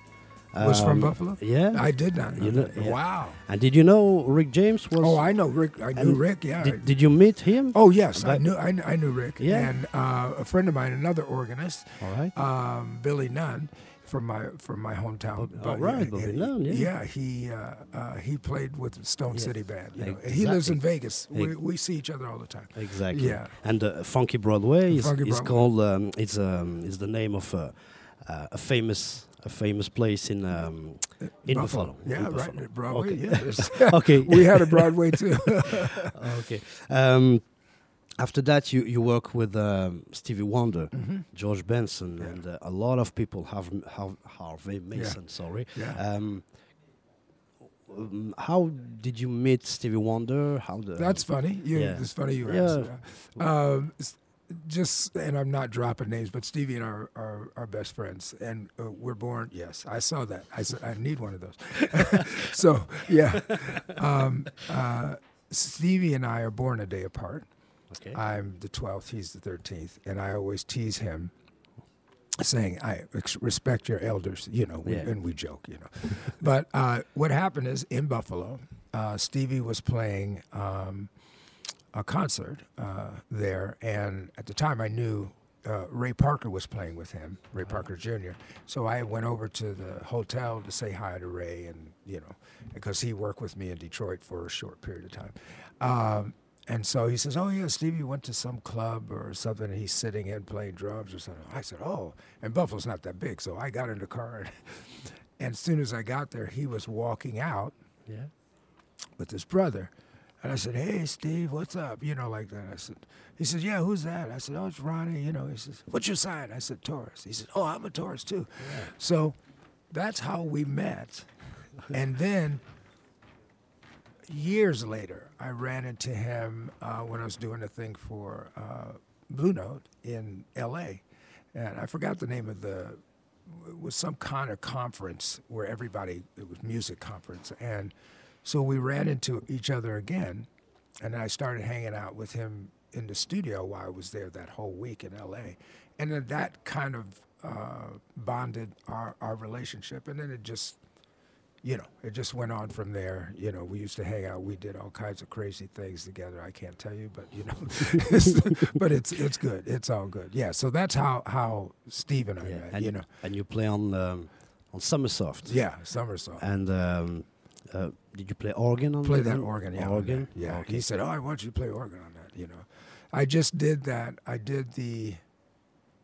Speaker 4: Was from
Speaker 3: um,
Speaker 4: Buffalo.
Speaker 3: Yeah.
Speaker 4: I did not know.
Speaker 3: You know- yeah.
Speaker 4: Wow.
Speaker 3: and did you know Rick James was?
Speaker 4: Oh, I know Rick. I knew Rick. Yeah.
Speaker 3: Did, did you meet him?
Speaker 4: Oh yes, I knew. I, I knew Rick.
Speaker 3: Yeah.
Speaker 4: And uh, a friend of mine, another organist,
Speaker 3: All right.
Speaker 4: um, Billy Nunn, from my from my hometown.
Speaker 3: Oh, right, Billy Nunn, yeah.
Speaker 4: Yeah, he uh, uh, he played with Stone
Speaker 3: Yeah,
Speaker 4: City Band. You know. He lives in Vegas. We, we see each other all the time.
Speaker 3: Exactly.
Speaker 4: Yeah.
Speaker 3: And uh, Funky Broadway is,
Speaker 4: Funky
Speaker 3: is
Speaker 4: Broadway.
Speaker 3: called. Um, it's um, is the name of uh, uh, a famous a famous place in um, in Buffalo.
Speaker 4: Yeah,
Speaker 3: in
Speaker 4: right.
Speaker 3: Buffalo.
Speaker 4: at Broadway.
Speaker 3: Okay.
Speaker 4: Yeah, [LAUGHS]
Speaker 3: Okay. [LAUGHS]
Speaker 4: we had a Broadway too. [LAUGHS]
Speaker 3: okay. Um, after that, you, you work with um, Stevie Wonder, George Benson,
Speaker 4: Mm-hmm. Yeah.
Speaker 3: and uh, a lot of people have, have Harvey Mason. Sorry.
Speaker 4: Yeah.
Speaker 3: Um, um, how did you meet Stevie Wonder? How the
Speaker 4: That's funny. You,
Speaker 3: Yeah.
Speaker 4: It's funny you
Speaker 3: Yeah.
Speaker 4: asked. Yeah. Um, just, and I'm not dropping names, but Stevie and I are, are, are best friends, and uh, we're born. Yes, I saw that. I said I need one of those. [LAUGHS] so yeah, um, uh, Stevie and I are born a day apart.
Speaker 3: Okay.
Speaker 4: I'm the 12th, he's the 13th, and I always tease him saying I respect your elders, you know, we,
Speaker 3: Yeah.
Speaker 4: and we joke, you know. but uh, what happened is in Buffalo, uh, Stevie was playing um, a concert uh, there, and at the time I knew uh, Ray Parker was playing with him, Ray Parker Jr. So I went over to the hotel to say hi to Ray, and you know, because he worked with me in Detroit for a short period of time. Um, and so he says, "Oh yeah, Stevie went to some club or something. And he's sitting in playing drums or something." I said, "Oh," and Buffalo's not that big, so I got in the car, and, [LAUGHS] and as soon as I got there, he was walking out
Speaker 3: Yeah.
Speaker 4: with his brother. And I said, Hey, Steve, what's up? You know, like that. I said, He said, Yeah, who's that? I said, Oh, it's Ronnie. You know, he says, What's your sign? I said, Taurus. He said, Oh, I'm a Taurus too. So that's how we met. and then years later, I ran into him uh, when I was doing a thing for uh, Blue Note in LA. And I forgot the name of the, it was some kind of conference where everybody, it was music conference. And so we ran into each other again. And I started hanging out with him in the studio while I was there that whole week in LA. And then that kind of uh, bonded our, our relationship. And then it just, you know, it just went on from there. You know, we used to hang out. We did all kinds of crazy things together. I can't tell you, but you know, [LAUGHS] it's, but it's it's good. It's all good. Yeah. So that's how how Steve and I
Speaker 3: Yeah.
Speaker 4: met.
Speaker 3: And
Speaker 4: you know.
Speaker 3: and you play on um, on Summer Soft.
Speaker 4: Yeah. Summer Soft.
Speaker 3: And um, uh, did you play organ on
Speaker 4: play
Speaker 3: the-
Speaker 4: that organ. Yeah.
Speaker 3: Organ.
Speaker 4: Yeah.
Speaker 3: Okay.
Speaker 4: He said, "Oh, I want you to play organ on that." You know, I just did that. I did the.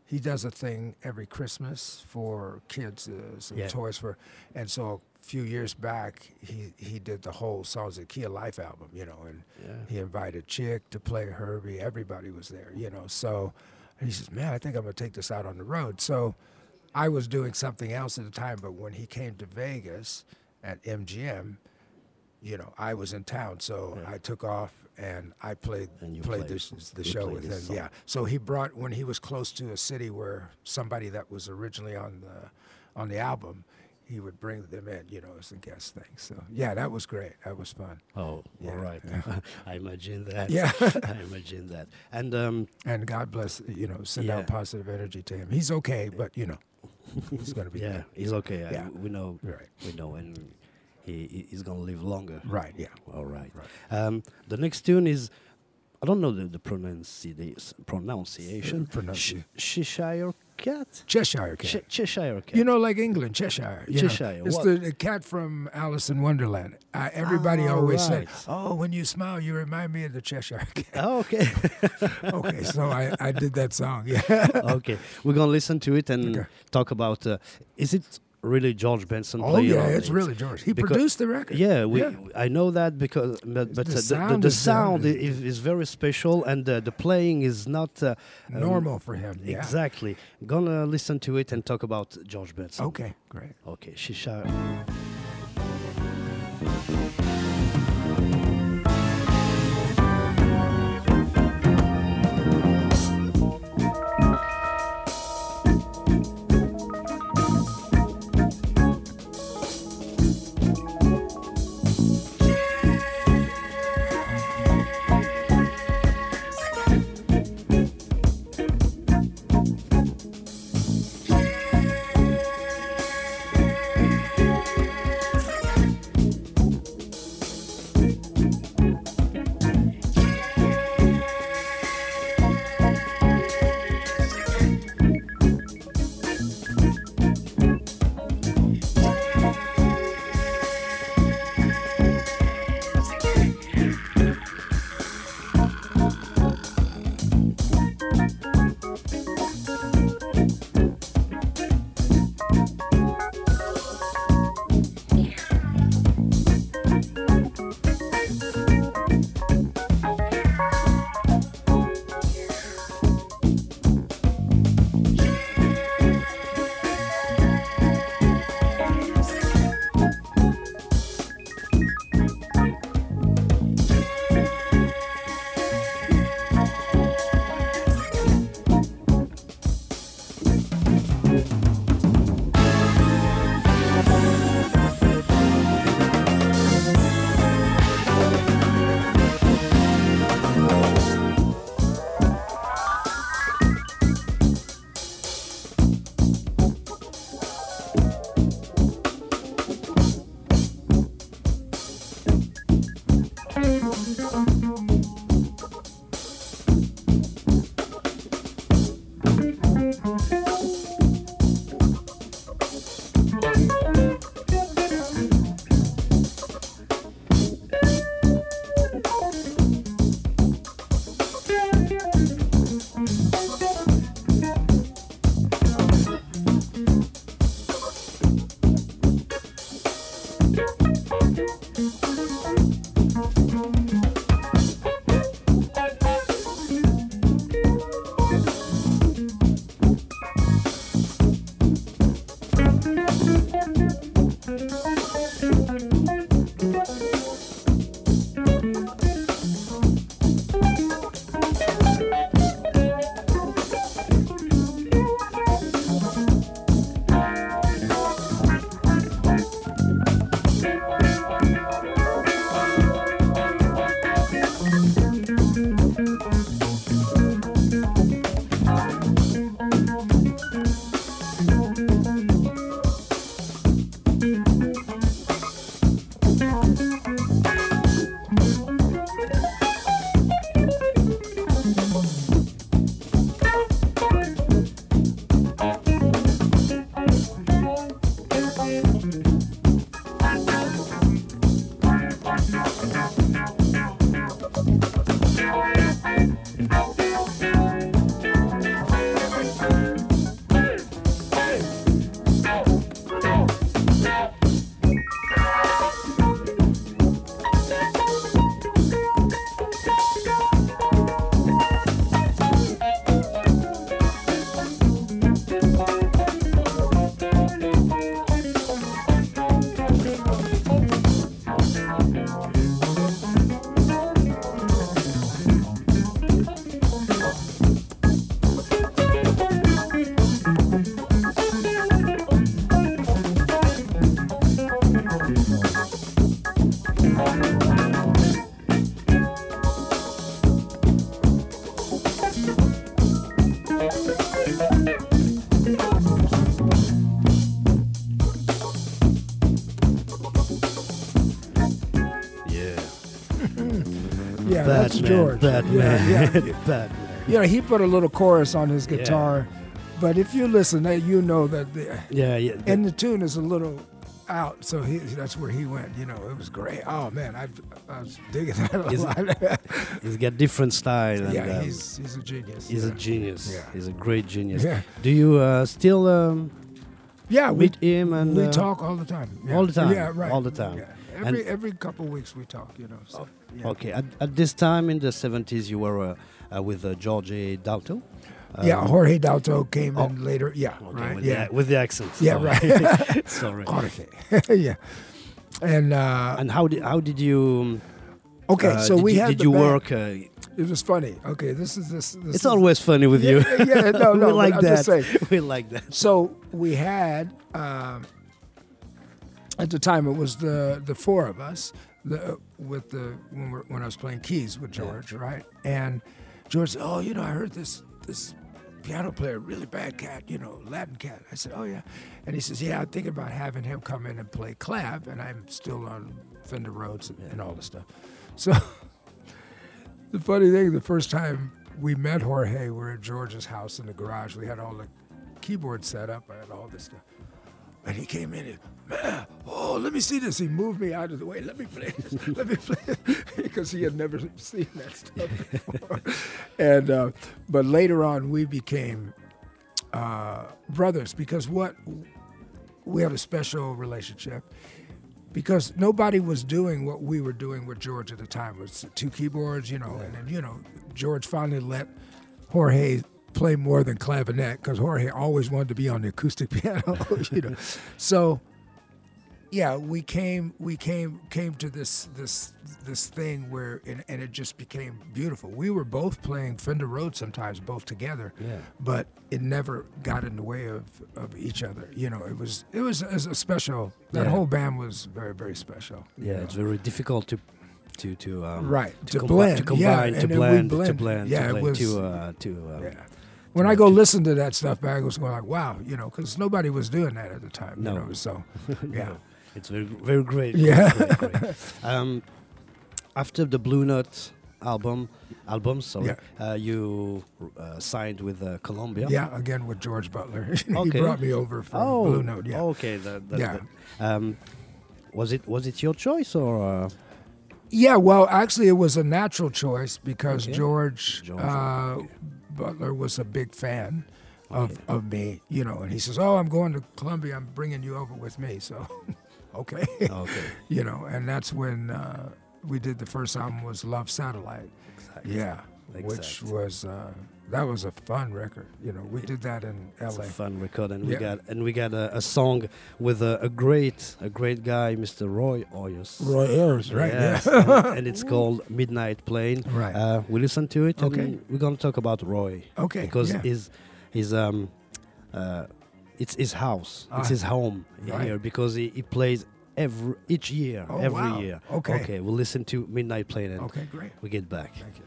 Speaker 4: He does a thing every Christmas for kids, uh, some
Speaker 3: Yeah.
Speaker 4: toys for, and so a few years back he he did the whole Songs of of Life album, you know, and
Speaker 3: Yeah.
Speaker 4: he invited Chick to play Herbie. Everybody was there, you know. So he says, "Man, I think I'm gonna take this out on the road." So I was doing something else at the time, but when he came to Vegas at MGM, you know, I was in town, so
Speaker 3: Yeah.
Speaker 4: I took off and I played
Speaker 3: And
Speaker 4: played,
Speaker 3: played-
Speaker 4: this, the show
Speaker 3: played
Speaker 4: with him.
Speaker 3: song.
Speaker 4: Yeah. So he brought when he was close to a city where somebody that was originally on the on the album, he would bring them in, you know, as a guest thing. So yeah, that was great. That was fun.
Speaker 3: Oh,
Speaker 4: Yeah,
Speaker 3: all right. [LAUGHS] I imagine that.
Speaker 4: Yeah. [LAUGHS]
Speaker 3: I [LAUGHS] imagine that. And um,
Speaker 4: And God bless, you know, send
Speaker 3: Yeah.
Speaker 4: out positive energy to him. He's okay, but you know, he's gonna be
Speaker 3: yeah,
Speaker 4: good.
Speaker 3: he's okay. I-
Speaker 4: Yeah.
Speaker 3: we know.
Speaker 4: Right.
Speaker 3: We know, and he he- he's gonna live longer.
Speaker 4: Right. Yeah.
Speaker 3: All right.
Speaker 4: Right.
Speaker 3: Um, the next tune is. I don't know the, the pronunci- pronunciation.
Speaker 4: Pronunci-
Speaker 3: Cheshire cat.
Speaker 4: Cheshire cat.
Speaker 3: Ch- Cheshire cat.
Speaker 4: You know, like England, Cheshire. you know.
Speaker 3: Cheshire,
Speaker 4: It's
Speaker 3: what?
Speaker 4: the, the cat from Alice in Wonderland. Uh, everybody
Speaker 3: Ah,
Speaker 4: always
Speaker 3: right.
Speaker 4: said, "Oh, when you smile, you remind me of the Cheshire cat." [LAUGHS]
Speaker 3: Oh, okay. [LAUGHS]
Speaker 4: okay, so I, I did that song. Yeah. [LAUGHS]
Speaker 3: okay. We're gonna listen to it and
Speaker 4: Okay.
Speaker 3: talk about. Uh, is it really George Benson?
Speaker 4: Oh yeah,
Speaker 3: on
Speaker 4: it's
Speaker 3: it?
Speaker 4: really George. He
Speaker 3: Because-
Speaker 4: produced the record.
Speaker 3: Yeah, we.
Speaker 4: Yeah.
Speaker 3: I know that because, but, but
Speaker 4: The
Speaker 3: uh, the, the,
Speaker 4: sound
Speaker 3: the
Speaker 4: is, uh,
Speaker 3: sound is, is very special, and uh, the playing is not uh, um,
Speaker 4: Normal for him. Yeah.
Speaker 3: Exactly. Gonna listen to it and talk about George Benson.
Speaker 4: Okay, great.
Speaker 3: Okay. Shisha.
Speaker 4: George.
Speaker 3: Batman,
Speaker 4: Yeah, yeah.
Speaker 3: Batman.
Speaker 4: You know, he put a little chorus on his
Speaker 3: Yeah.
Speaker 4: guitar, but if you listen, you know that the
Speaker 3: Yeah, yeah.
Speaker 4: and the tune is a little out, so he that's where he went. You know, it was great. Oh man, I, I was digging [LAUGHS] that a
Speaker 3: Is-
Speaker 4: lot. [LAUGHS]
Speaker 3: he's got different style. And,
Speaker 4: yeah,
Speaker 3: um,
Speaker 4: he's he's a genius.
Speaker 3: he's
Speaker 4: yeah.
Speaker 3: a genius.
Speaker 4: Yeah.
Speaker 3: He's a great genius.
Speaker 4: Yeah,
Speaker 3: Do you uh, still um,
Speaker 4: yeah. We
Speaker 3: meet him and
Speaker 4: we
Speaker 3: uh,
Speaker 4: talk all the time. Yeah.
Speaker 3: all the time?
Speaker 4: Yeah, right.
Speaker 3: All the time.
Speaker 4: Yeah. Every every couple weeks we talk. You know. So, yeah.
Speaker 3: Okay, at, at this time in the 70s, you were uh, uh, with uh, George A. Dalto.
Speaker 4: yeah,
Speaker 3: Um,
Speaker 4: Jorge Dalto came
Speaker 3: oh.
Speaker 4: in later. Yeah,
Speaker 3: okay,
Speaker 4: right.
Speaker 3: with,
Speaker 4: Yeah,
Speaker 3: the, with the accent.
Speaker 4: yeah,
Speaker 3: sorry.
Speaker 4: right. [LAUGHS]
Speaker 3: Sorry.
Speaker 4: Jorge. [LAUGHS] yeah, and uh,
Speaker 3: And how did how did you?
Speaker 4: okay,
Speaker 3: uh,
Speaker 4: so
Speaker 3: did
Speaker 4: we
Speaker 3: you,
Speaker 4: had
Speaker 3: did you
Speaker 4: band.
Speaker 3: work? Uh,
Speaker 4: It was funny. Okay, this is this. this
Speaker 3: it's
Speaker 4: is,
Speaker 3: always funny with
Speaker 4: yeah,
Speaker 3: you.
Speaker 4: Yeah, no, [LAUGHS] no.
Speaker 3: we like
Speaker 4: I'm
Speaker 3: that. we like that.
Speaker 4: So we had um, at the time it was the the four of us the uh, with the when we're, when I was playing keys with George, right? And George said, "Oh, you know, I heard this this piano player, really bad cat, you know, Latin cat." I said, "Oh yeah," and he says, "Yeah, I'm thinking about having him come in and play clav, and I'm still on Fender Rhodes and, and all this stuff." So [LAUGHS] the funny thing, the first time we met Jorge, we were at George's house in the garage. We had all the keyboard set up. I had all this stuff. And he came in and, man, oh, let me see this. He moved me out of the way. Let me play this. [LAUGHS] Let me play because [LAUGHS] he had never seen that stuff before. [LAUGHS] and, uh, but later on, we became uh, brothers because what, we have a special relationship because nobody was doing what we were doing with George at the time. It was two keyboards, you know, and then, you know, George finally let Jorge play more than clavinet because Jorge always wanted to be on the acoustic piano, you know. So, yeah, we came, we came, came to this, this, this thing where, and, and it just became beautiful. We were both playing Fender Rhodes sometimes, both together,
Speaker 3: Yeah.
Speaker 4: but it never got in the way of, of each other. You know, it was, it was, it was a special. That
Speaker 3: Yeah.
Speaker 4: whole band was very, very special. you
Speaker 3: Yeah,
Speaker 4: know.
Speaker 3: it's very difficult to to to um,
Speaker 4: Right,
Speaker 3: to,
Speaker 4: to blend,
Speaker 3: to combine
Speaker 4: and
Speaker 3: to
Speaker 4: then
Speaker 3: blend to
Speaker 4: blend.
Speaker 3: blend
Speaker 4: Yeah, it
Speaker 3: to blend
Speaker 4: was-
Speaker 3: to uh, to um,
Speaker 4: Yeah. When I go listen to that stuff back, I was going like, wow, you know, because nobody was doing that at the time.
Speaker 3: No.
Speaker 4: You know, so, [LAUGHS] yeah.
Speaker 3: It's very very great.
Speaker 4: Yeah.
Speaker 3: great, great, great. [LAUGHS] um, after the Blue Note album, album, sorry,
Speaker 4: Yeah.
Speaker 3: uh, you uh, signed with uh, Columbia.
Speaker 4: Yeah, again with George Butler. [LAUGHS] he
Speaker 3: Okay.
Speaker 4: brought me over from
Speaker 3: Oh,
Speaker 4: Blue Note. Yeah.
Speaker 3: Okay. That, that,
Speaker 4: Yeah.
Speaker 3: that- um, was it was it your choice or? Uh,
Speaker 4: Yeah, well, actually, it was a natural choice because
Speaker 3: Okay.
Speaker 4: George,
Speaker 3: George,
Speaker 4: uh, Butler was a big fan of, of me, you know, and he says, "Oh, I'm going to Columbia. I'm bringing you over with me." So, [LAUGHS] okay,
Speaker 3: okay. [LAUGHS]
Speaker 4: you know, and that's when uh, we did the first album was Love Satellite.
Speaker 3: Exactly.
Speaker 4: Yeah, which was uh, that was a fun record. You know, we did that in LA.
Speaker 3: It's a fun record, and we got and we got a, a song with a, a great a great guy, Mr. Roy Oyos.
Speaker 4: Roy Ayers, right?
Speaker 3: Yes,
Speaker 4: Yeah.
Speaker 3: and, [LAUGHS] and it's called Midnight Plane.
Speaker 4: Right.
Speaker 3: Uh, we listen to it.
Speaker 4: Okay.
Speaker 3: And we're gonna talk about Roy
Speaker 4: okay.
Speaker 3: because
Speaker 4: yeah.
Speaker 3: he's his um uh it's his house.
Speaker 4: Ah.
Speaker 3: it's his home
Speaker 4: Right.
Speaker 3: here because he, he plays every each year,
Speaker 4: Oh,
Speaker 3: every
Speaker 4: wow.
Speaker 3: year.
Speaker 4: Okay.
Speaker 3: Okay. We'll listen to Midnight Plane and
Speaker 4: okay, great.
Speaker 3: we get back.
Speaker 4: Thank you.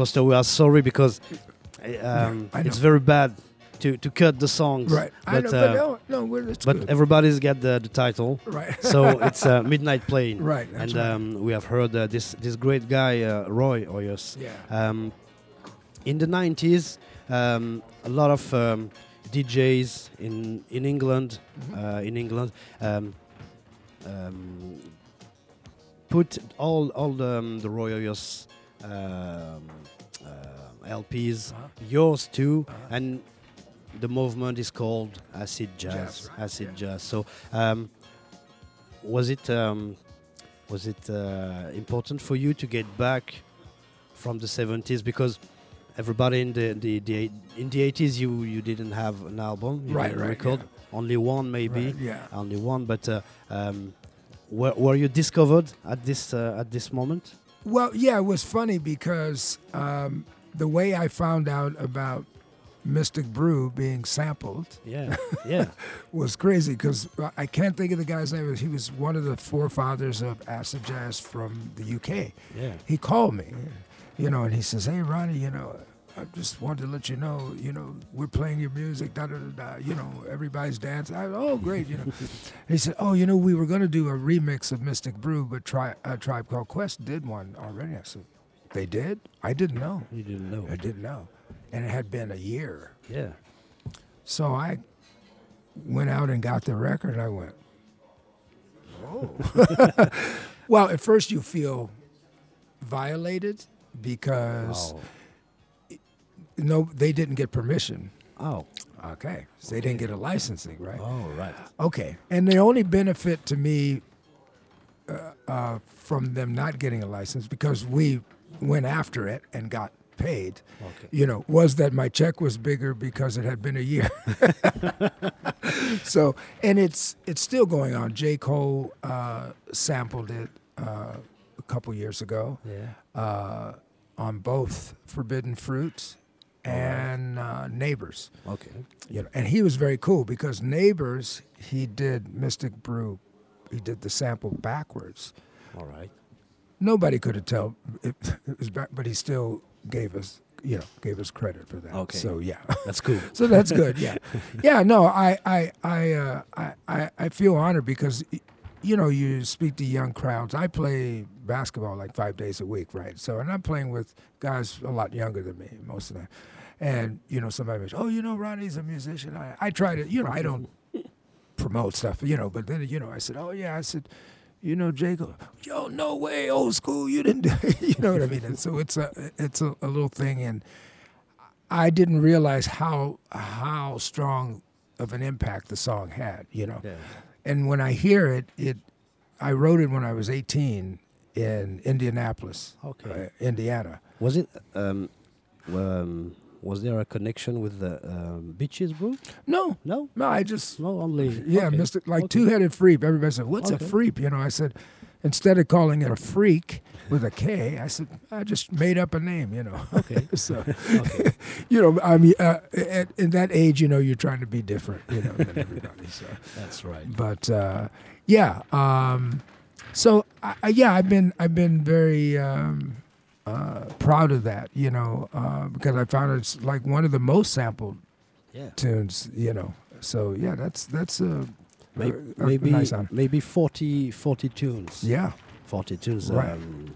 Speaker 3: Foster, we are sorry because uh, um,
Speaker 4: I
Speaker 3: it's very bad to, to cut the songs.
Speaker 4: Right. I
Speaker 3: But,
Speaker 4: know,
Speaker 3: uh,
Speaker 4: but no, no,
Speaker 3: but
Speaker 4: good.
Speaker 3: everybody's got the, the title.
Speaker 4: right.
Speaker 3: So it's uh, Midnight Plane. [LAUGHS]
Speaker 4: right.
Speaker 3: And
Speaker 4: right.
Speaker 3: um, we have heard uh, this this great guy uh, Roy Oyers.
Speaker 4: yeah.
Speaker 3: Um, in the 90s, um, a lot of um, DJs in in England,
Speaker 4: Mhm.
Speaker 3: uh, in England, um, um, put all all the, the Roy Oyers um, uh, LPs,
Speaker 4: Uh-huh.
Speaker 3: yours too,
Speaker 4: Uh-huh.
Speaker 3: and the movement is called acid jazz.
Speaker 4: Jazz, right,
Speaker 3: acid
Speaker 4: yeah.
Speaker 3: jazz. So, um, was it um, was it uh, important for you to get back from the 70s because everybody in the, the, the in the 80s you you didn't have an album, you
Speaker 4: Right,
Speaker 3: didn't
Speaker 4: right,
Speaker 3: record only one maybe,
Speaker 4: Right, yeah.
Speaker 3: only one. But uh, um, were, were you discovered at this uh, at this moment?
Speaker 4: Well, yeah, it was funny because um, the way I found out about Mystic Brew being sampled
Speaker 3: Yeah, yeah. [LAUGHS]
Speaker 4: was crazy because I can't think of the guy's name. He was one of the forefathers of acid jazz from the UK.
Speaker 3: Yeah.
Speaker 4: He called me, you know, and he says, "Hey, Ronnie, you know, I just wanted to let you know, you know, we're playing your music, da da da da. You know, everybody's dancing. I, oh, great, you know." [LAUGHS] he said, "Oh, you know, we were going to do a remix of Mystic Brew, but tri- a Tribe Called Quest did one already." I said, "They did? I didn't know.
Speaker 3: You didn't know.
Speaker 4: I didn't know." And it had been a year.
Speaker 3: Yeah.
Speaker 4: So I went out and got the record. I went, oh. [LAUGHS] well, at first you feel violated because
Speaker 3: Oh.
Speaker 4: no, they didn't get permission.
Speaker 3: Oh.
Speaker 4: Okay, so they didn't get a licensing, right?
Speaker 3: Oh, right.
Speaker 4: Okay, and the only benefit to me uh, uh, from them not getting a license because we went after it and got paid
Speaker 3: Okay.
Speaker 4: you know, was that my check was bigger because it had been a year. [LAUGHS] so, and it's it's still going on. J. Cole uh, sampled it uh, a couple years ago
Speaker 3: Yeah.
Speaker 4: uh, on both Forbidden Fruit and uh, Neighbors.
Speaker 3: Okay.
Speaker 4: You know, and he was very cool because Neighbors he did Mystic Brew, he did the sample backwards.
Speaker 3: All right.
Speaker 4: Nobody could have tell it, it was back, but he still gave us, you know, gave us credit for that.
Speaker 3: Okay.
Speaker 4: So yeah.
Speaker 3: That's cool. [LAUGHS]
Speaker 4: So that's good. Yeah, [LAUGHS] yeah. No, I, I, I, uh, I, I, feel honored because, you know, you speak to young crowds. I play basketball like five days a week, right? So, and I'm playing with guys a lot younger than me most of the time. And you know, somebody goes, "Oh, you know, Ronnie's a musician." I, I try to, you know, I don't [LAUGHS] promote stuff, you know, but then, you know, I said, "Oh yeah," I said. You know, J. Cole. Yo, no way, old school. You didn't. do it. [LAUGHS] You know what I mean? And so it's a, it's a, a little thing, and I didn't realize how how strong of an impact the song had, you know.
Speaker 3: Yeah.
Speaker 4: And when I hear it, it I wrote it when I was 18 in Indianapolis,
Speaker 3: Okay.
Speaker 4: uh, Indiana.
Speaker 3: Was it? Um, um, was there a connection with the um, Bitches Brew?
Speaker 4: No,
Speaker 3: No.
Speaker 4: no, I just
Speaker 3: No, only.
Speaker 4: yeah,
Speaker 3: okay.
Speaker 4: Mr. Like
Speaker 3: Okay.
Speaker 4: Two-Headed Freap. Everybody said, "What's
Speaker 3: Okay.
Speaker 4: a freak?" You know, I said, instead of calling it a freak with a K, I said I just made up a name. You know.
Speaker 3: Okay. [LAUGHS]
Speaker 4: so,
Speaker 3: Okay. [LAUGHS]
Speaker 4: you know, I mean, uh, at, in that age, you know, you're trying to be different, you know, than everybody. So. [LAUGHS]
Speaker 3: That's right.
Speaker 4: but uh, yeah. Um, so I- yeah, I've been I've been very um, uh, proud of that, you know, uh, because I found it's like one of the most sampled
Speaker 3: Yeah.
Speaker 4: tunes, you know. So yeah, that's that's a,
Speaker 3: May-
Speaker 4: a- a
Speaker 3: maybe
Speaker 4: nice
Speaker 3: maybe 40, 40 tunes.
Speaker 4: Yeah,
Speaker 3: 40 tunes.
Speaker 4: Right.
Speaker 3: Um,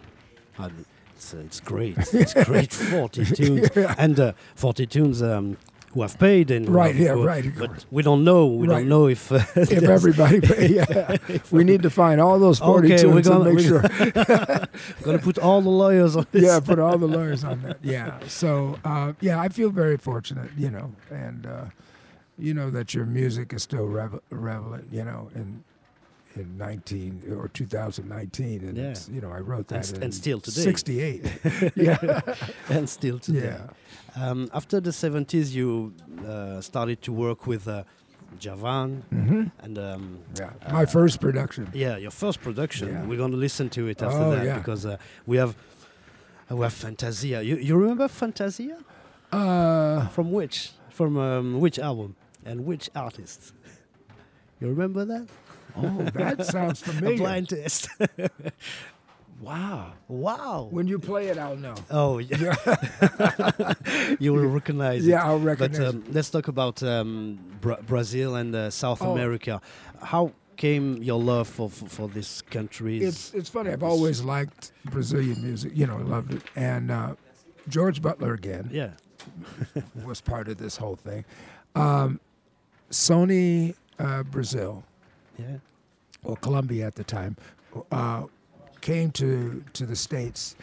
Speaker 3: it's, uh, it's great. It's great 40 [LAUGHS] tunes. And uh, 40 tunes um, who have paid. and
Speaker 4: Right, yeah,
Speaker 3: who-
Speaker 4: right.
Speaker 3: But we don't know. We
Speaker 4: Right.
Speaker 3: don't know if. Uh,
Speaker 4: if [LAUGHS] everybody, [LAUGHS] yeah, we need to find all those forty
Speaker 3: Okay, we're
Speaker 4: and
Speaker 3: gonna-
Speaker 4: make sure. [LAUGHS]
Speaker 3: Gonna put all the lawyers on this.
Speaker 4: yeah, put all the lawyers on that. Yeah. So uh, yeah, I feel very fortunate, you know, and uh, you know that your music is still revel- relevant, you know, in in 19 or 2019, and
Speaker 3: Yeah.
Speaker 4: you know I wrote
Speaker 3: And
Speaker 4: that in
Speaker 3: and still today.
Speaker 4: 68. [LAUGHS] [LAUGHS] yeah.
Speaker 3: and still today.
Speaker 4: Yeah.
Speaker 3: Um, after the 70s, you uh, started to work with uh, Djavan
Speaker 4: hmm
Speaker 3: and um,
Speaker 4: Yeah. My first production.
Speaker 3: yeah, your first production.
Speaker 4: Yeah.
Speaker 3: We're going to listen to it after
Speaker 4: Oh,
Speaker 3: that
Speaker 4: yeah.
Speaker 3: because uh, we have uh, we have Fantasia. You, you remember Fantasia?
Speaker 4: Uh,
Speaker 3: From which? From um, which album and which artist? You remember that?
Speaker 4: Oh, that sounds [LAUGHS]
Speaker 3: A
Speaker 4: familiar.
Speaker 3: blind test. [LAUGHS] Wow. Wow.
Speaker 4: When you play it, I'll know.
Speaker 3: Oh, yeah. [LAUGHS] you will recognize it.
Speaker 4: Yeah, I'll recognize
Speaker 3: But um, let's talk about um, Bra- Brazil and uh, South
Speaker 4: Oh.
Speaker 3: America. How came your love for, for, for these countries?
Speaker 4: It's it's funny. I've always liked Brazilian music. You know, I loved it. And uh, George Butler again
Speaker 3: yeah.
Speaker 4: was part of this whole thing. Um, Sony uh, Brazil
Speaker 3: Yeah.
Speaker 4: or Columbia at the time uh, came to to the states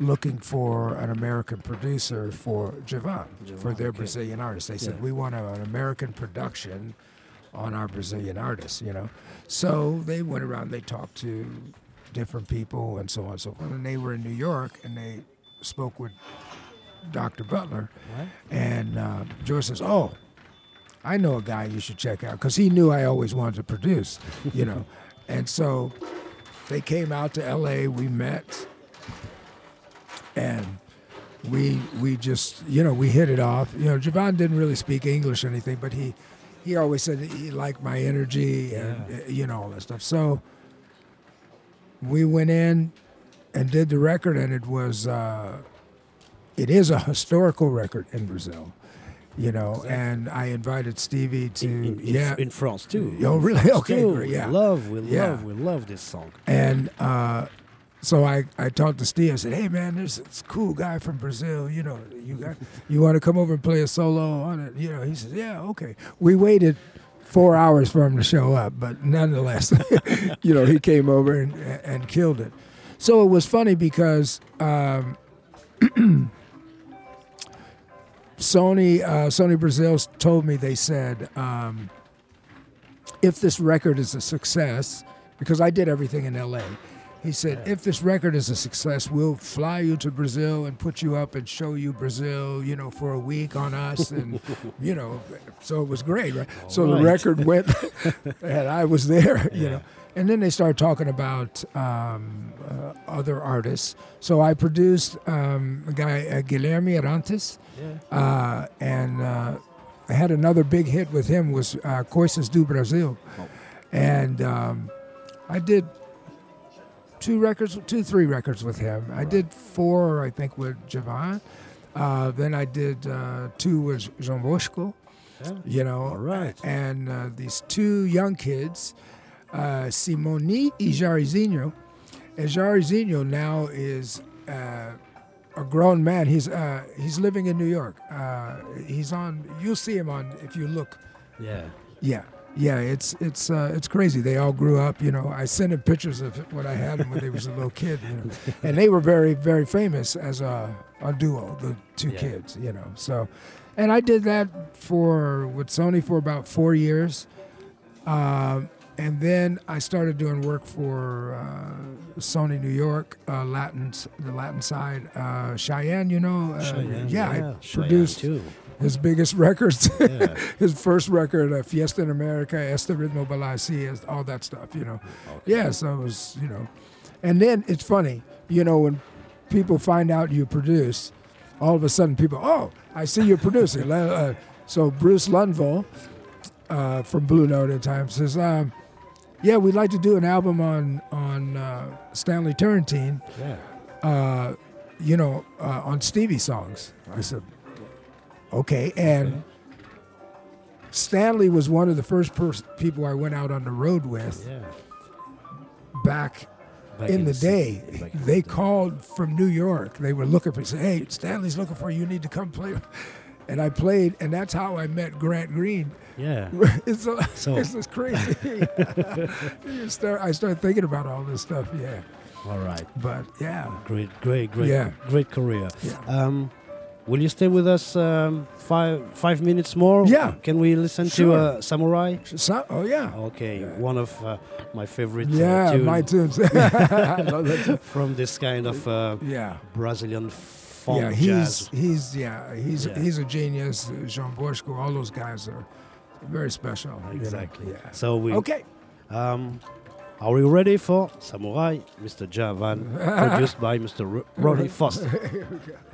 Speaker 4: looking for an American producer for Djavan, for their
Speaker 3: okay.
Speaker 4: Brazilian artists. They said we want a, an American production on our Brazilian artists, you know. So they went around, they talked to different people and so on and so forth. And they were in New York and they spoke with Dr. Butler.
Speaker 3: Right.
Speaker 4: And uh, George says, "Oh, I know a guy you should check out," because he knew I always wanted to produce, you know. [LAUGHS] and so they came out to L.A. We met, and we we just you know we hit it off. You know, Djavan didn't really speak English or anything, but he he always said he liked my energy and
Speaker 3: Yeah.
Speaker 4: you know all that stuff. So we went in and did the record, and it was. Uh, it is a historical record in Brazil, you know. And I invited Stevie to
Speaker 3: In, in,
Speaker 4: yeah,
Speaker 3: in France too.
Speaker 4: Oh, really? Okay,
Speaker 3: too.
Speaker 4: great, yeah.
Speaker 3: We love, we
Speaker 4: Yeah.
Speaker 3: love, we love this song.
Speaker 4: and uh, so I I talked to Steve. I said, "Hey man, there's this cool guy from Brazil. You know, you got you want to come over and play a solo on it? You know?" He says, "Yeah, okay." We waited. Four hours for him to show up, but nonetheless, [LAUGHS] you know, he came over and and killed it. So it was funny because um, [CLEARS THROAT] Sony uh, Sony Brazil told me they said um, if this record is a success, because I did everything in L.A. He said if this record is a success, we'll fly you to Brazil and put you up and show you Brazil, you know, for a week on us, and [LAUGHS] you know, so it was great, right? so the record went, [LAUGHS] [LAUGHS] and I was there, you
Speaker 3: Yeah.
Speaker 4: know. And then they started talking about um, uh, other artists. So I produced um, a guy, uh, Guilherme Arantes,
Speaker 3: Yeah.
Speaker 4: uh, and uh, I had another big hit with him was uh, Coisas do Brasil,
Speaker 3: Oh.
Speaker 4: and um, I did two records, two three records with him. I did four, I think, with Djavan. Uh, then I did uh, two with Jean Bosco,
Speaker 3: Yeah.
Speaker 4: you know,
Speaker 3: All right.
Speaker 4: and uh, these two young kids, uh, Simony Jairzinho. And Jairzinho now is uh, a grown man. He's uh, he's living in New York. Uh, he's on. You'll see him on if you look.
Speaker 3: Yeah.
Speaker 4: Yeah, yeah. It's it's uh, it's crazy. They all grew up. You know, I sent him pictures of what I had him when they was a little [LAUGHS] kid. You know, and they were very very famous as a, a duo, the two
Speaker 3: Yeah.
Speaker 4: kids. You know, so. And I did that for with Sony for about four years, um, and then I started doing work for uh, Sony New York, uh, Latin, the Latin side. Uh, Chayanne, you know, uh,
Speaker 3: Chayanne,
Speaker 4: yeah, I
Speaker 3: Chayanne
Speaker 4: produced
Speaker 3: too.
Speaker 4: his biggest [LAUGHS] records.
Speaker 3: Yeah.
Speaker 4: his first record, uh, Fiesta in America, Este Ritmo Balasí, all that stuff, you know. Yeah, so it was, you know. And then it's funny, you know, when people find out you produce, all of a sudden people, oh, I see you're producing. [LAUGHS] Uh, so Bruce Lundvall uh, from Blue Note at times says, um, yeah, we'd like to do an album on on uh, Stanley Turrentine,
Speaker 3: Yeah.
Speaker 4: uh, you know, uh, on Stevie songs. I said, okay. And Stanley was one of the first pers- people I went out on the road with
Speaker 3: Yeah.
Speaker 4: back
Speaker 3: Back
Speaker 4: in the
Speaker 3: s-
Speaker 4: day.
Speaker 3: in the
Speaker 4: They called from New York. They were looking for, said, hey, Stanley's looking for you. You need to come play. And I played, and that's how I met Grant Green.
Speaker 3: Yeah. [LAUGHS]
Speaker 4: it's, a,
Speaker 3: So- [LAUGHS]
Speaker 4: crazy. [LAUGHS] You start, I started thinking about all this stuff, yeah.
Speaker 3: All right.
Speaker 4: But yeah,
Speaker 3: Great, great, great,
Speaker 4: Yeah.
Speaker 3: great career.
Speaker 4: Yeah.
Speaker 3: Um, will you stay with us um, five five minutes more?
Speaker 4: Yeah.
Speaker 3: Can we listen
Speaker 4: Sure.
Speaker 3: to uh, Samurai?
Speaker 4: so, oh yeah.
Speaker 3: Okay,
Speaker 4: Yeah.
Speaker 3: one of uh, my favorite uh,
Speaker 4: Yeah,
Speaker 3: tune
Speaker 4: my tunes. I love that tune.
Speaker 3: from this kind of uh,
Speaker 4: Yeah.
Speaker 3: Brazilian funk
Speaker 4: yeah, he's
Speaker 3: jazz.
Speaker 4: he's yeah he's
Speaker 3: Yeah.
Speaker 4: he's a genius. Jean Bosco, all those guys are very special. you know.
Speaker 3: Exactly.
Speaker 4: Yeah.
Speaker 3: So we.
Speaker 4: Okay.
Speaker 3: Um, are we ready for Samurai, Mr. Djavan, [LAUGHS] produced by Mr. R- Ronnie Foster? [LAUGHS]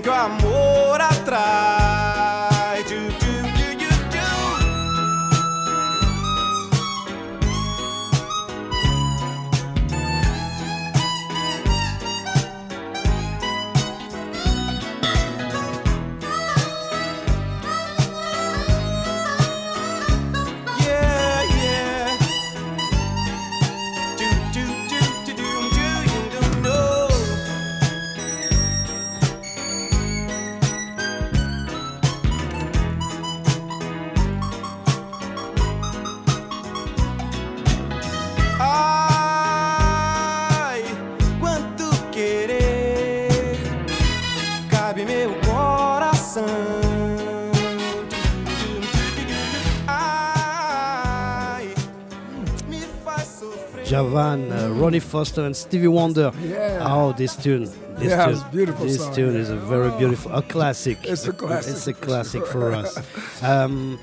Speaker 5: Dizem que
Speaker 3: Foster, and Stevie Wonder.
Speaker 4: Yeah.
Speaker 3: Oh, this tune. This
Speaker 4: Yeah,
Speaker 3: tune,
Speaker 4: beautiful
Speaker 3: This
Speaker 4: song,
Speaker 3: tune
Speaker 4: yeah.
Speaker 3: is a very beautiful, a classic.
Speaker 4: It's a classic.
Speaker 3: It's a classic for [LAUGHS] us. Um,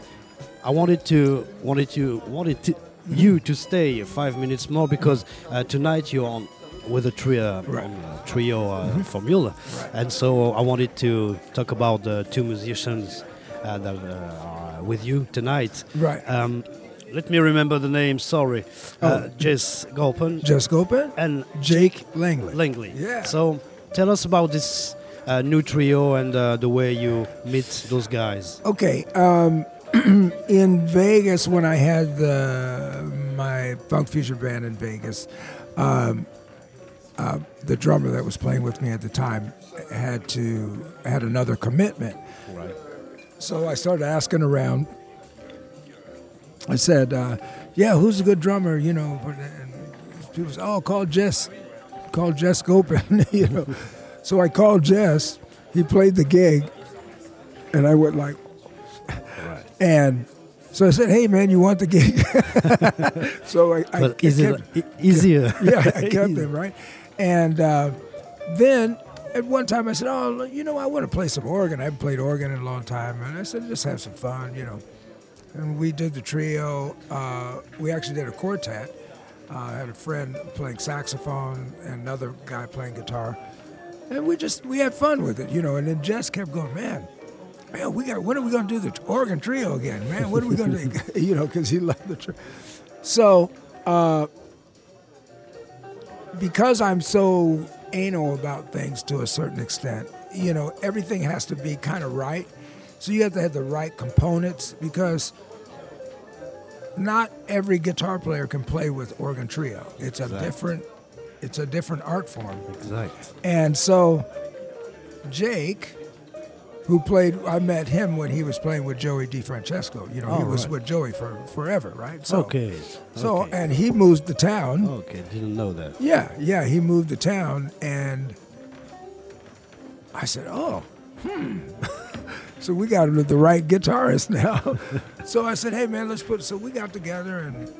Speaker 3: I wanted to, wanted to, wanted to, you to stay five minutes more because uh, tonight you're on with a trio,
Speaker 4: Right.
Speaker 3: a trio uh, formula, and so I wanted to talk about the two musicians uh, that uh, are with you tonight.
Speaker 4: Right.
Speaker 3: Um, let me remember the name. Sorry, uh, Jess Gulpen
Speaker 4: Jess Gopen,
Speaker 3: and
Speaker 4: Jake Langley.
Speaker 3: Langley.
Speaker 4: Yeah.
Speaker 3: So tell us about this uh, new trio and uh, the way you meet those guys.
Speaker 4: Okay. Um, [CLEARS THROAT] in Vegas, when I had the, my funk fusion band in Vegas, um, uh, the drummer that was playing with me at the time had to had another commitment.
Speaker 3: Right.
Speaker 4: So I started asking around. I said, uh, "Yeah, who's a good drummer?" You know, and people said, "Oh, call Jess, call Jess Gopen." [LAUGHS] you know, so I called Jess. He played the gig, and I went like, and so I said, "Hey, man, you want the gig?" [LAUGHS] so I, I, I kept-
Speaker 3: easier? [LAUGHS]
Speaker 4: yeah, I kept him right. And uh, then at one time I said, "Oh, you know, I want to play some organ. I haven't played organ in a long time." And I said, "Just have some fun, you know." And we did the trio. Uh, we actually did a quartet. Uh, I had a friend playing saxophone and another guy playing guitar, and we just we had fun with it, you know. And then Jess kept going, "Man, man, we got when are we going to do the organ trio again, man? What are we going to do?" you know, because he loved the trio. So. Uh, because I'm so anal about things to a certain extent, you know, everything has to be kind of right. So you have to have the right components because not every guitar player can play with organ trio. It's a
Speaker 3: Exactly.
Speaker 4: different it's a different art form.
Speaker 3: Exact.
Speaker 4: And so Jake, who played I met him when he was playing with Joey DeFrancesco. You know, he
Speaker 3: Oh,
Speaker 4: was
Speaker 3: right.
Speaker 4: with Joey for forever, right? So
Speaker 3: okay.
Speaker 4: so
Speaker 3: okay.
Speaker 4: and he moved to town.
Speaker 3: okay, didn't know that.
Speaker 4: Yeah, yeah, he moved to town, and I said, "Oh, hmm." [LAUGHS] so we got the right guitarist [LAUGHS] now. So I said, "Hey, man, let's put." So we got together and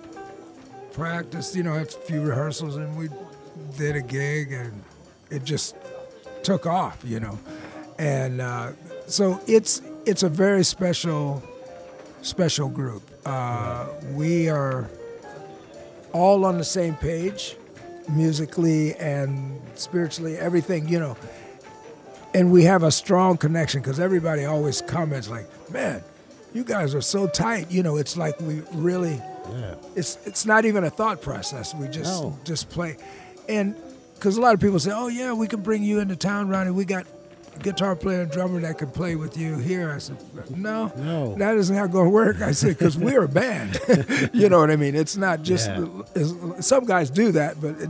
Speaker 4: practiced. You know, had a few rehearsals, and we did a gig, and it just took off. You know, and uh, so it's it's a very special special group. Uh, we are all on the same page, musically and spiritually, everything, you know. And we have a strong connection because everybody always comments like, "Man, you guys are so tight." You know, it's like we really.
Speaker 3: Yeah.
Speaker 4: It's it's not even a thought process. We just
Speaker 3: No.
Speaker 4: just play, and because a lot of people say, "Oh yeah, we can bring you into town, Ronnie. We got a guitar player and drummer that can play with you here." I said, "No,
Speaker 3: No.
Speaker 4: that isn't how it's going to work." I said, "Because we're a band. [LAUGHS] you know what I mean? It's not just
Speaker 3: Yeah.
Speaker 4: it's- some guys do that, but it,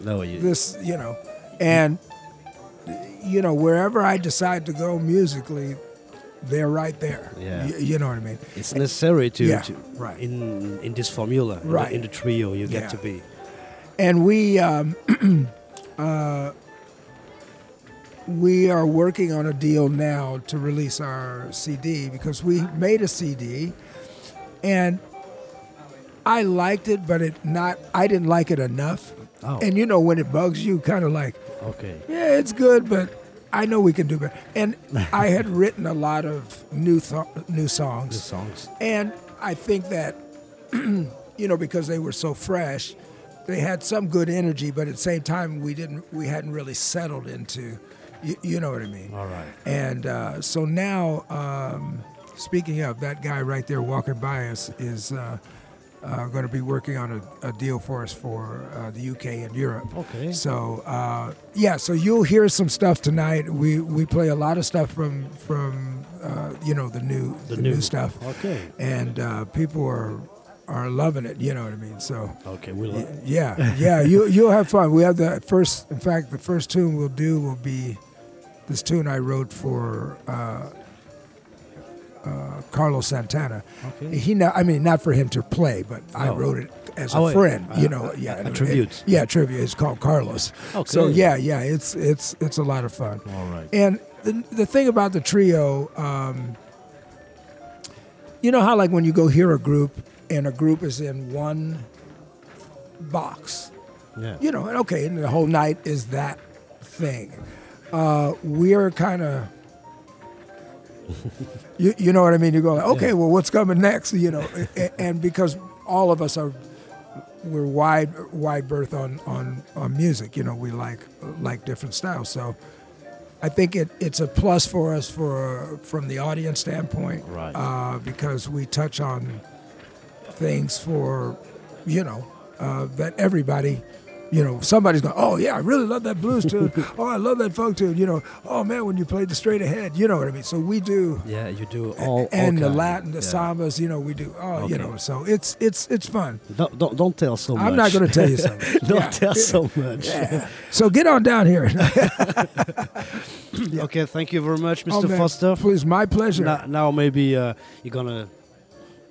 Speaker 3: No, you,
Speaker 4: this, you know, and you know wherever I decide to go musically." They're right there.
Speaker 3: Yeah.
Speaker 4: Y- you know what I mean.
Speaker 3: it's necessary to,
Speaker 4: Yeah,
Speaker 3: to
Speaker 4: right.
Speaker 3: in in this formula, in the-
Speaker 4: Right.
Speaker 3: in the trio, you get
Speaker 4: Yeah.
Speaker 3: to be.
Speaker 4: and we um, [CLEARS THROAT] uh, we are working on a deal now to release our CD because we made a CD, and I liked it, but it not I didn't like it enough.
Speaker 3: Oh.
Speaker 4: And you know when it bugs you, kind of like,
Speaker 3: Okay.
Speaker 4: yeah, it's good, but I know we can do better. And [LAUGHS] I had written a lot of new th- new songs
Speaker 3: The songs.
Speaker 4: and I think that, [CLEARS THROAT] you know, because they were so fresh, they had some good energy, but at the same time, we didn't, we hadn't really settled into, you, you know what I mean?
Speaker 3: All right.
Speaker 4: And uh, so now, um, speaking of that guy right there walking by us is uh, uh, going to be working on a, a deal for us for uh, the UK and Europe.
Speaker 3: Okay.
Speaker 4: So uh, yeah, so you'll hear some stuff tonight. We we play a lot of stuff from from uh, you know the new
Speaker 3: The
Speaker 4: the,
Speaker 3: new.
Speaker 4: new. stuff,
Speaker 3: Okay.
Speaker 4: and uh, people are are loving it. You know what I mean? So.
Speaker 3: Okay. We'll.
Speaker 4: y- Yeah, [LAUGHS] yeah, you you'll have fun. We have the first. In fact, the first tune we'll do will be this tune I wrote for uh, uh, Carlos Santana.
Speaker 3: Okay.
Speaker 4: He, not, I mean, not for him to play, but I
Speaker 3: Oh.
Speaker 4: wrote it as a
Speaker 3: Oh, wait.
Speaker 4: friend.
Speaker 3: Uh,
Speaker 4: you know,
Speaker 3: a-
Speaker 4: yeah,
Speaker 3: a
Speaker 4: it-
Speaker 3: tribute.
Speaker 4: yeah, tribute. It's called Carlos.
Speaker 3: Okay.
Speaker 4: So yeah, yeah, it's it's it's a lot of fun.
Speaker 3: All right.
Speaker 4: And the the thing about the trio, um, you know how like when you go hear a group and a group is in one box,
Speaker 3: Yeah.
Speaker 4: you know, and okay, and the whole night is that thing. Uh, we're kind of. [LAUGHS] You, you know what I mean? You go like, okay, well, what's coming next? You know, a- and because all of us are, we're wide wide berth on on on music. You know, we like like different styles. So, I think it, it's a plus for us for from the audience standpoint,
Speaker 3: Right.
Speaker 4: Uh, because we touch on things for, you know, uh, that everybody, you know, somebody's going, oh yeah, I really love that blues tune. [LAUGHS] oh, I love that funk tune. You know, oh man, when you played the straight ahead, you know what I mean. So we do,
Speaker 3: Yeah. You do all.
Speaker 4: and
Speaker 3: all
Speaker 4: the. Latin, the
Speaker 3: Yeah.
Speaker 4: sambas, you know, we do. Oh,
Speaker 3: Okay.
Speaker 4: you know, so it's it's it's fun.
Speaker 3: Don't, don't don't tell so much.
Speaker 4: I'm not going to tell you something. [LAUGHS]
Speaker 3: don't
Speaker 4: Yeah.
Speaker 3: tell so [LAUGHS] much.
Speaker 4: Yeah. So get on down here.
Speaker 3: Okay. Thank you very much,
Speaker 4: Oh,
Speaker 3: Mr.
Speaker 4: man,
Speaker 3: Foster.
Speaker 4: Please, my pleasure.
Speaker 3: Now, now maybe uh, you're gonna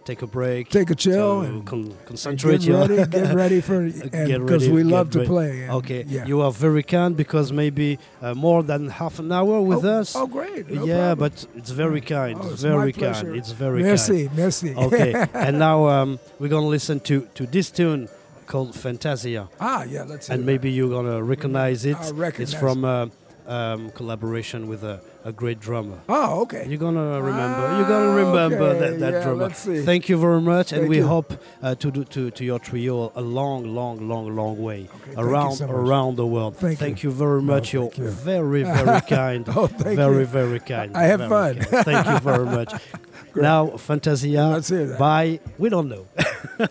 Speaker 3: take a break.
Speaker 4: Take a chill and
Speaker 3: con- concentrate.
Speaker 4: get ready, get ready for, [LAUGHS] because we love to
Speaker 3: ready.
Speaker 4: play.
Speaker 3: Okay,
Speaker 4: yeah.
Speaker 3: you are very kind because maybe uh, more than half an hour with
Speaker 4: oh,
Speaker 3: us.
Speaker 4: Oh, great. No
Speaker 3: yeah,
Speaker 4: problem.
Speaker 3: but it's very kind.
Speaker 4: Oh,
Speaker 3: it's very
Speaker 4: pleasure.
Speaker 3: kind. It's very
Speaker 4: merci,
Speaker 3: kind.
Speaker 4: merci. [LAUGHS]
Speaker 3: Okay, and now um, we're gonna listen to to this tune called Fantasia,
Speaker 4: ah, yeah, let's
Speaker 3: and maybe you're gonna recognize it.
Speaker 4: I'll recognize
Speaker 3: it's from uh, um, collaboration with a, a great drummer.
Speaker 4: Oh, okay.
Speaker 3: You're gonna remember. You're gonna remember
Speaker 4: okay,
Speaker 3: that, that
Speaker 4: yeah,
Speaker 3: drummer.
Speaker 4: let's see.
Speaker 3: Thank you very much, and we
Speaker 4: you.
Speaker 3: hope uh, to do to, to your trio a long, long, long, long way
Speaker 4: thank you
Speaker 3: around
Speaker 4: so
Speaker 3: around the world.
Speaker 4: Thank you.
Speaker 3: you very
Speaker 4: No,
Speaker 3: much. You're
Speaker 4: you.
Speaker 3: very, [LAUGHS] very kind.
Speaker 4: Oh, thank
Speaker 3: very,
Speaker 4: you.
Speaker 3: very kind.
Speaker 4: I have
Speaker 3: very
Speaker 4: fun.
Speaker 3: Thank you very much. [LAUGHS] now, Fantasia.
Speaker 4: Let's hear that.
Speaker 3: Bye. We don't know. [LAUGHS]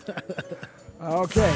Speaker 4: Okay.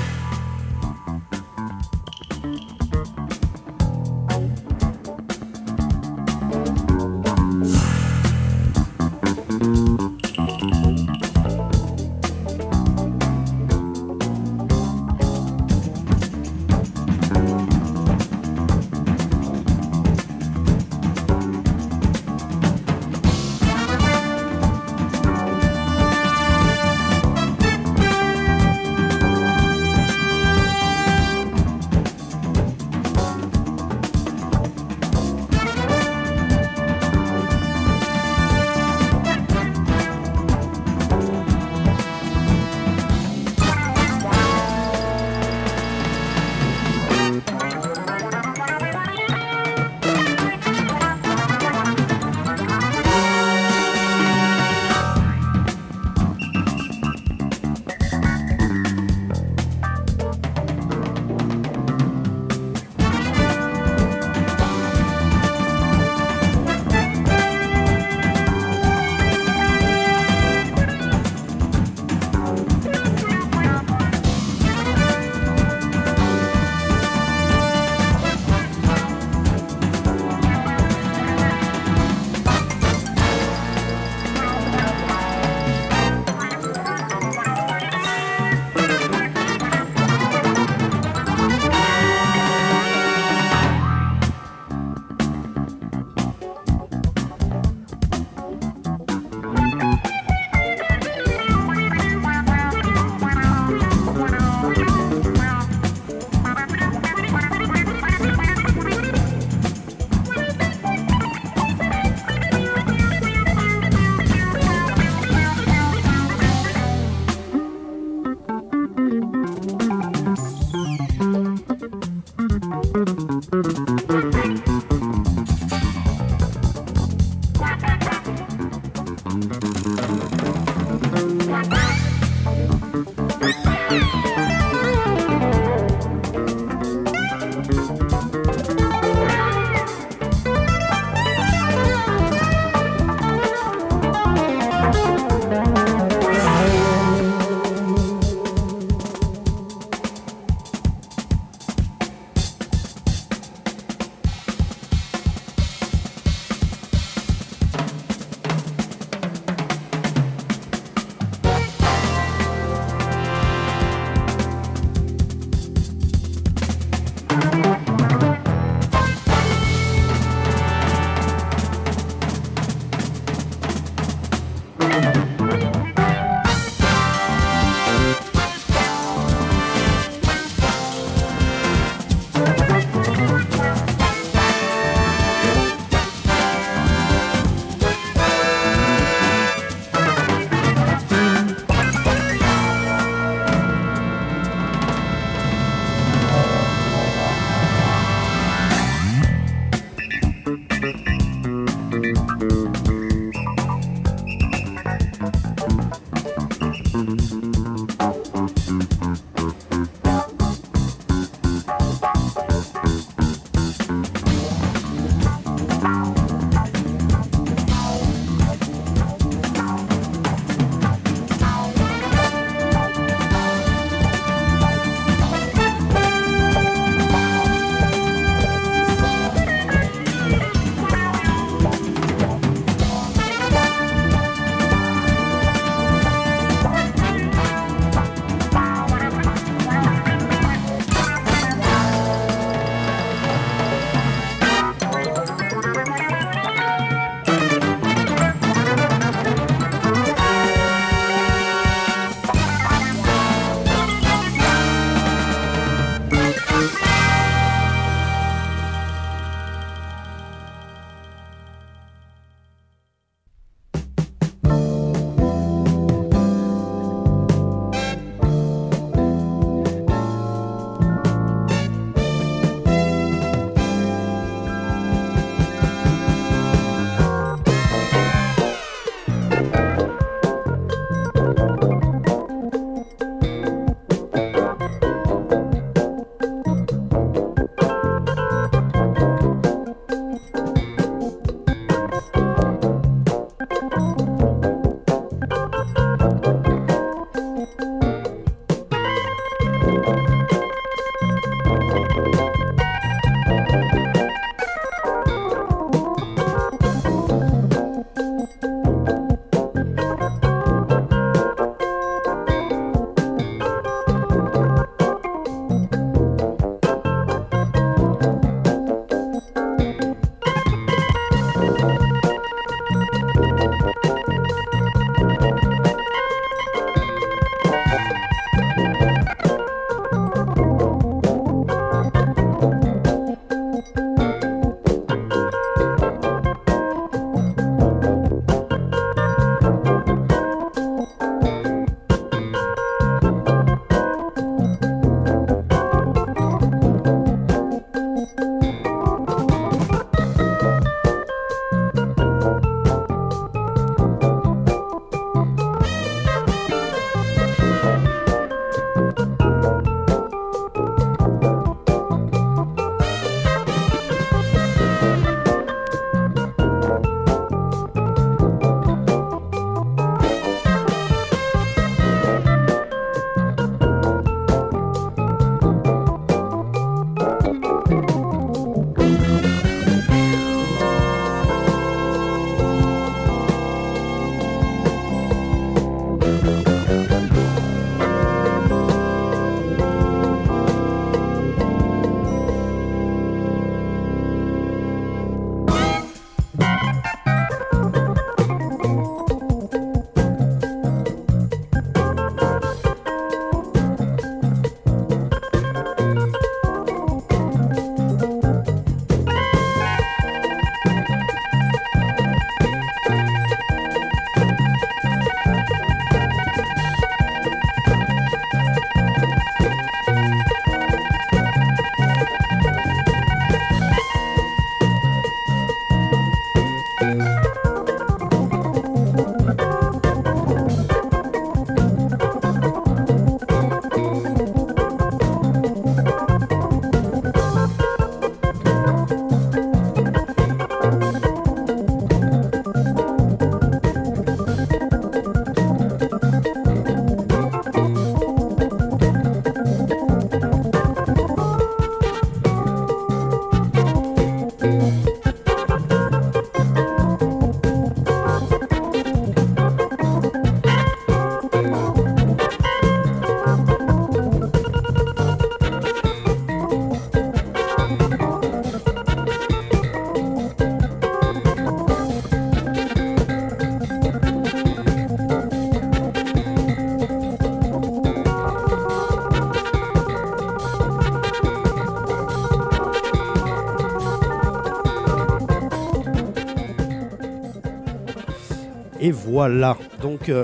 Speaker 3: Et voilà, donc euh,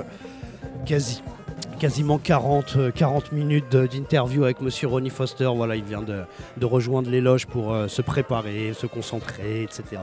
Speaker 3: quasi quasiment 40, euh, 40 minutes d'interview avec Monsieur Ronnie Foster. Voilà, il vient de, de rejoindre les loges pour euh, se préparer, se concentrer, etc.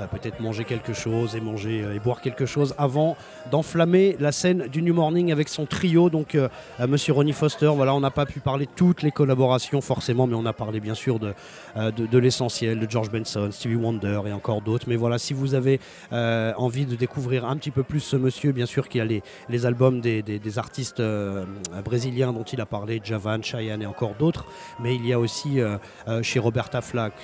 Speaker 3: Euh, Peut-être manger quelque chose et manger euh, et boire quelque chose avant d'enflammer la scène du New Morning avec son trio. Donc, euh, Monsieur Ronnie Foster, voilà, on n'a pas pu parler de toutes les collaborations forcément, mais on a parlé bien sûr de, de, l'essentiel, de George Benson, Stevie Wonder et encore d'autres. Mais voilà, si vous avez envie de découvrir un petit peu plus ce monsieur, bien sûr qu'il y a les, les albums des, des- artistes brésiliens dont il a parlé, Javan, Cheyenne et encore d'autres. Mais il y a aussi chez Roberta Flack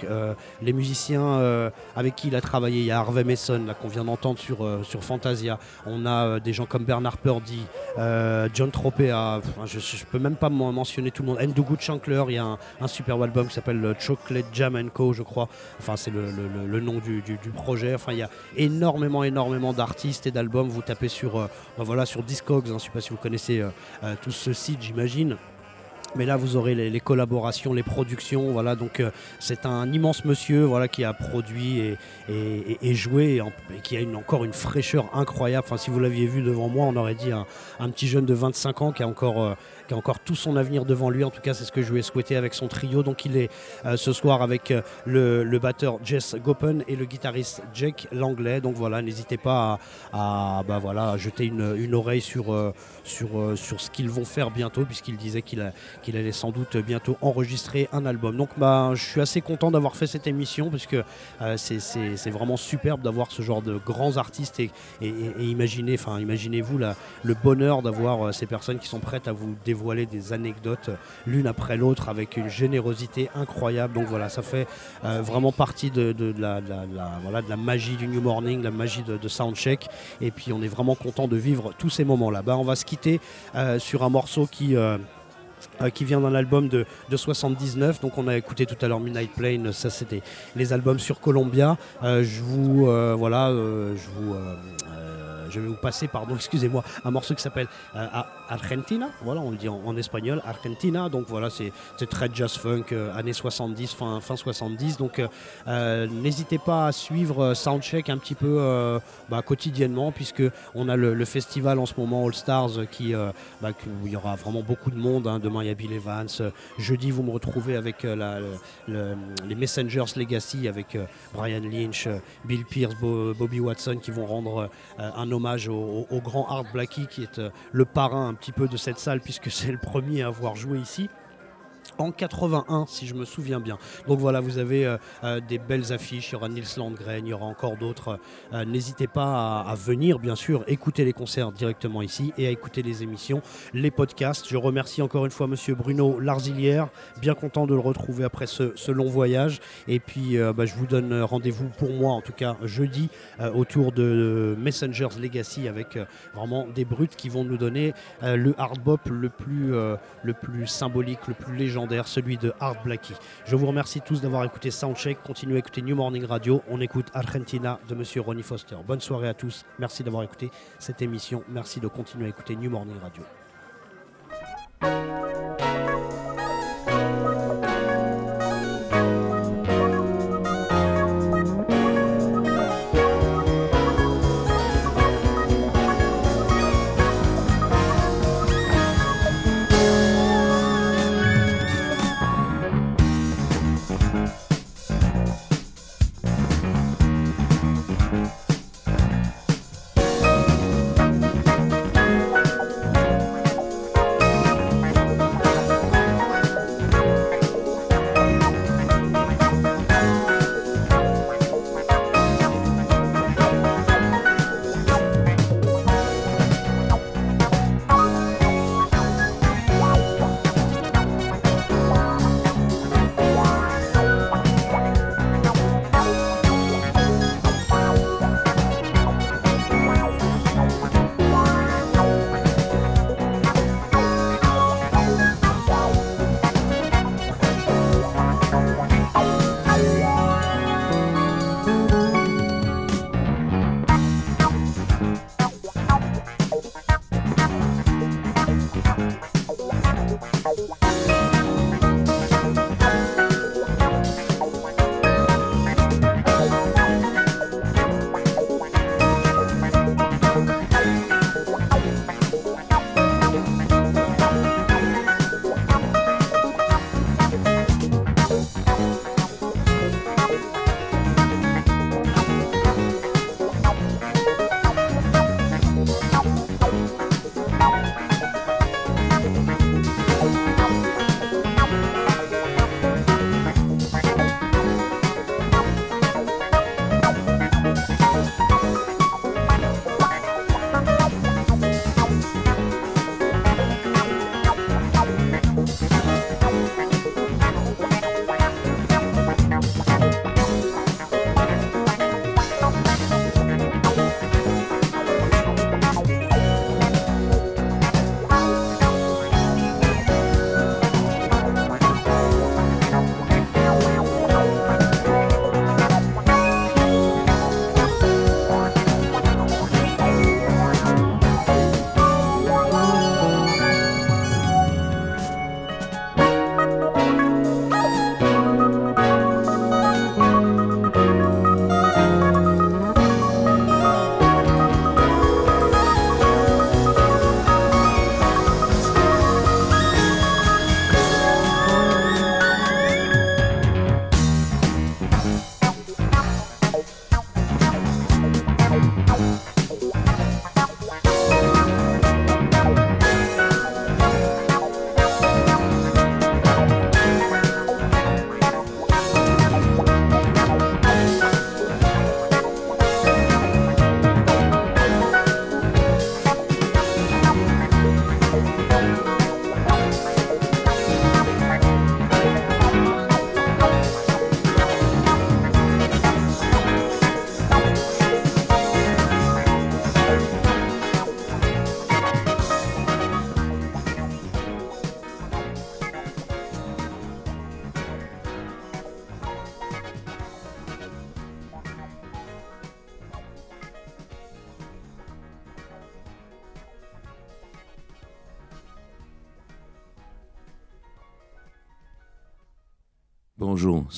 Speaker 3: les musiciens avec qui il a travaillé. Il y a Harvey Mason qu'on vient d'entendre sur, euh, sur Fantasia. On a euh, des gens comme Bernard Purdy, euh, John Tropea. Je, je peux même pas m'en mentionner tout le monde. Ndugu Chancler, il y a un, un superbe album qui s'appelle Chocolate Jam Co. Je crois. Enfin, c'est le, le- nom du, du- projet. Enfin, il y a énormément, énormément d'artistes et d'albums. Vous tapez sur, ben voilà, sur Discogs. hein. je ne sais pas si vous connaissez tout ce site, j'imagine. Mais là, vous aurez les, collaborations, les productions. Voilà, donc euh, c'est un immense monsieur, voilà, qui a produit et, joué, et, qui a encore une fraîcheur incroyable. Enfin, si vous l'aviez vu devant moi, on aurait dit un, un petit jeune de 25 ans qui a encore, euh, qui a encore tout son avenir devant lui. En tout cas, c'est ce que je lui ai souhaité avec son trio. Donc, il est euh, ce soir avec euh, le, batteur Jess Gopen et le guitariste Jake Langlais. Donc voilà, n'hésitez pas à, bah, voilà, à jeter une, oreille sur, euh, sur, sur ce qu'ils vont faire bientôt, puisqu'il disait qu'il allait sans doute bientôt enregistrer un album. Donc bah, je suis assez content d'avoir fait cette émission, parce que euh, c'est- vraiment superbe d'avoir ce genre de grands artistes et, imaginez, enfin imaginez-vous le bonheur d'avoir ces personnes qui sont prêtes à vous dévoiler des anecdotes l'une après l'autre avec une générosité incroyable. Donc voilà, ça fait euh, vraiment partie de, la, voilà, de la magie du New Morning, la magie de, Soundcheck. Et puis on est vraiment content de vivre tous ces moments-là. Bah, on va se quitter euh, sur un morceau qui... euh, qui vient d'un album de, de 79. Donc on a écouté tout à l'heure Midnight Plane, ça c'était les albums sur Columbia. Je vous voilà, je vous je vais vous passer, pardon, [LAUGHS] excusez-moi, un morceau qui s'appelle euh, Ar- Argentina. Voilà, on le dit en, espagnol, Argentina. Donc voilà, c'est très jazz funk, euh, années 70, fin, fin 70. Donc euh, n'hésitez pas à suivre Soundcheck un petit peu bah, quotidiennement, puisque on a le, festival en ce moment All Stars qui, bah, que- où il y aura vraiment beaucoup de monde. hein. Demain, il y a Bill Evans. Jeudi, vous me retrouvez avec les Messengers Legacy, avec Brian Lynch, Bill Pierce, Bo- Bobby Watson, qui vont rendre un hommage au- au grand Art Blackie, qui est euh, le parrain un petit peu de cette salle, puisque c'est le premier à avoir joué ici en 81 si je me souviens bien. Donc voilà, vous avez euh, euh, des belles affiches, il y aura Nils Landgren, il y aura encore d'autres. Euh, N'hésitez pas à, venir bien sûr écouter les concerts directement ici et à écouter les émissions, les podcasts. Je remercie encore une fois monsieur Bruno Larzilière, bien content de le retrouver après ce, long voyage et puis bah, je vous donne rendez-vous pour moi en tout cas jeudi autour de Messengers Legacy avec vraiment des brutes qui vont nous donner le hard bop le plus, le plus symbolique, le plus légendaire, celui de Art Blackie. Je vous remercie tous d'avoir écouté Soundcheck. Continuez à écouter New Morning Radio. On écoute Argentina de Monsieur Ronnie Foster. Bonne soirée à tous. Merci d'avoir écouté cette émission. Merci de continuer à écouter New Morning Radio.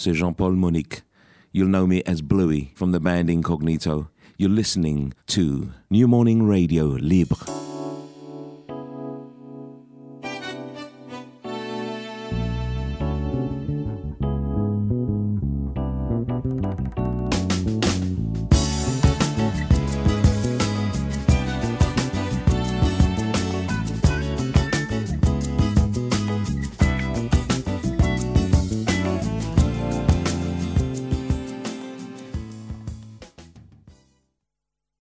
Speaker 6: C'est Jean-Paul Maunick. You'll know me as Bluey from the band Incognito. You're listening to New Morning Radio Libre.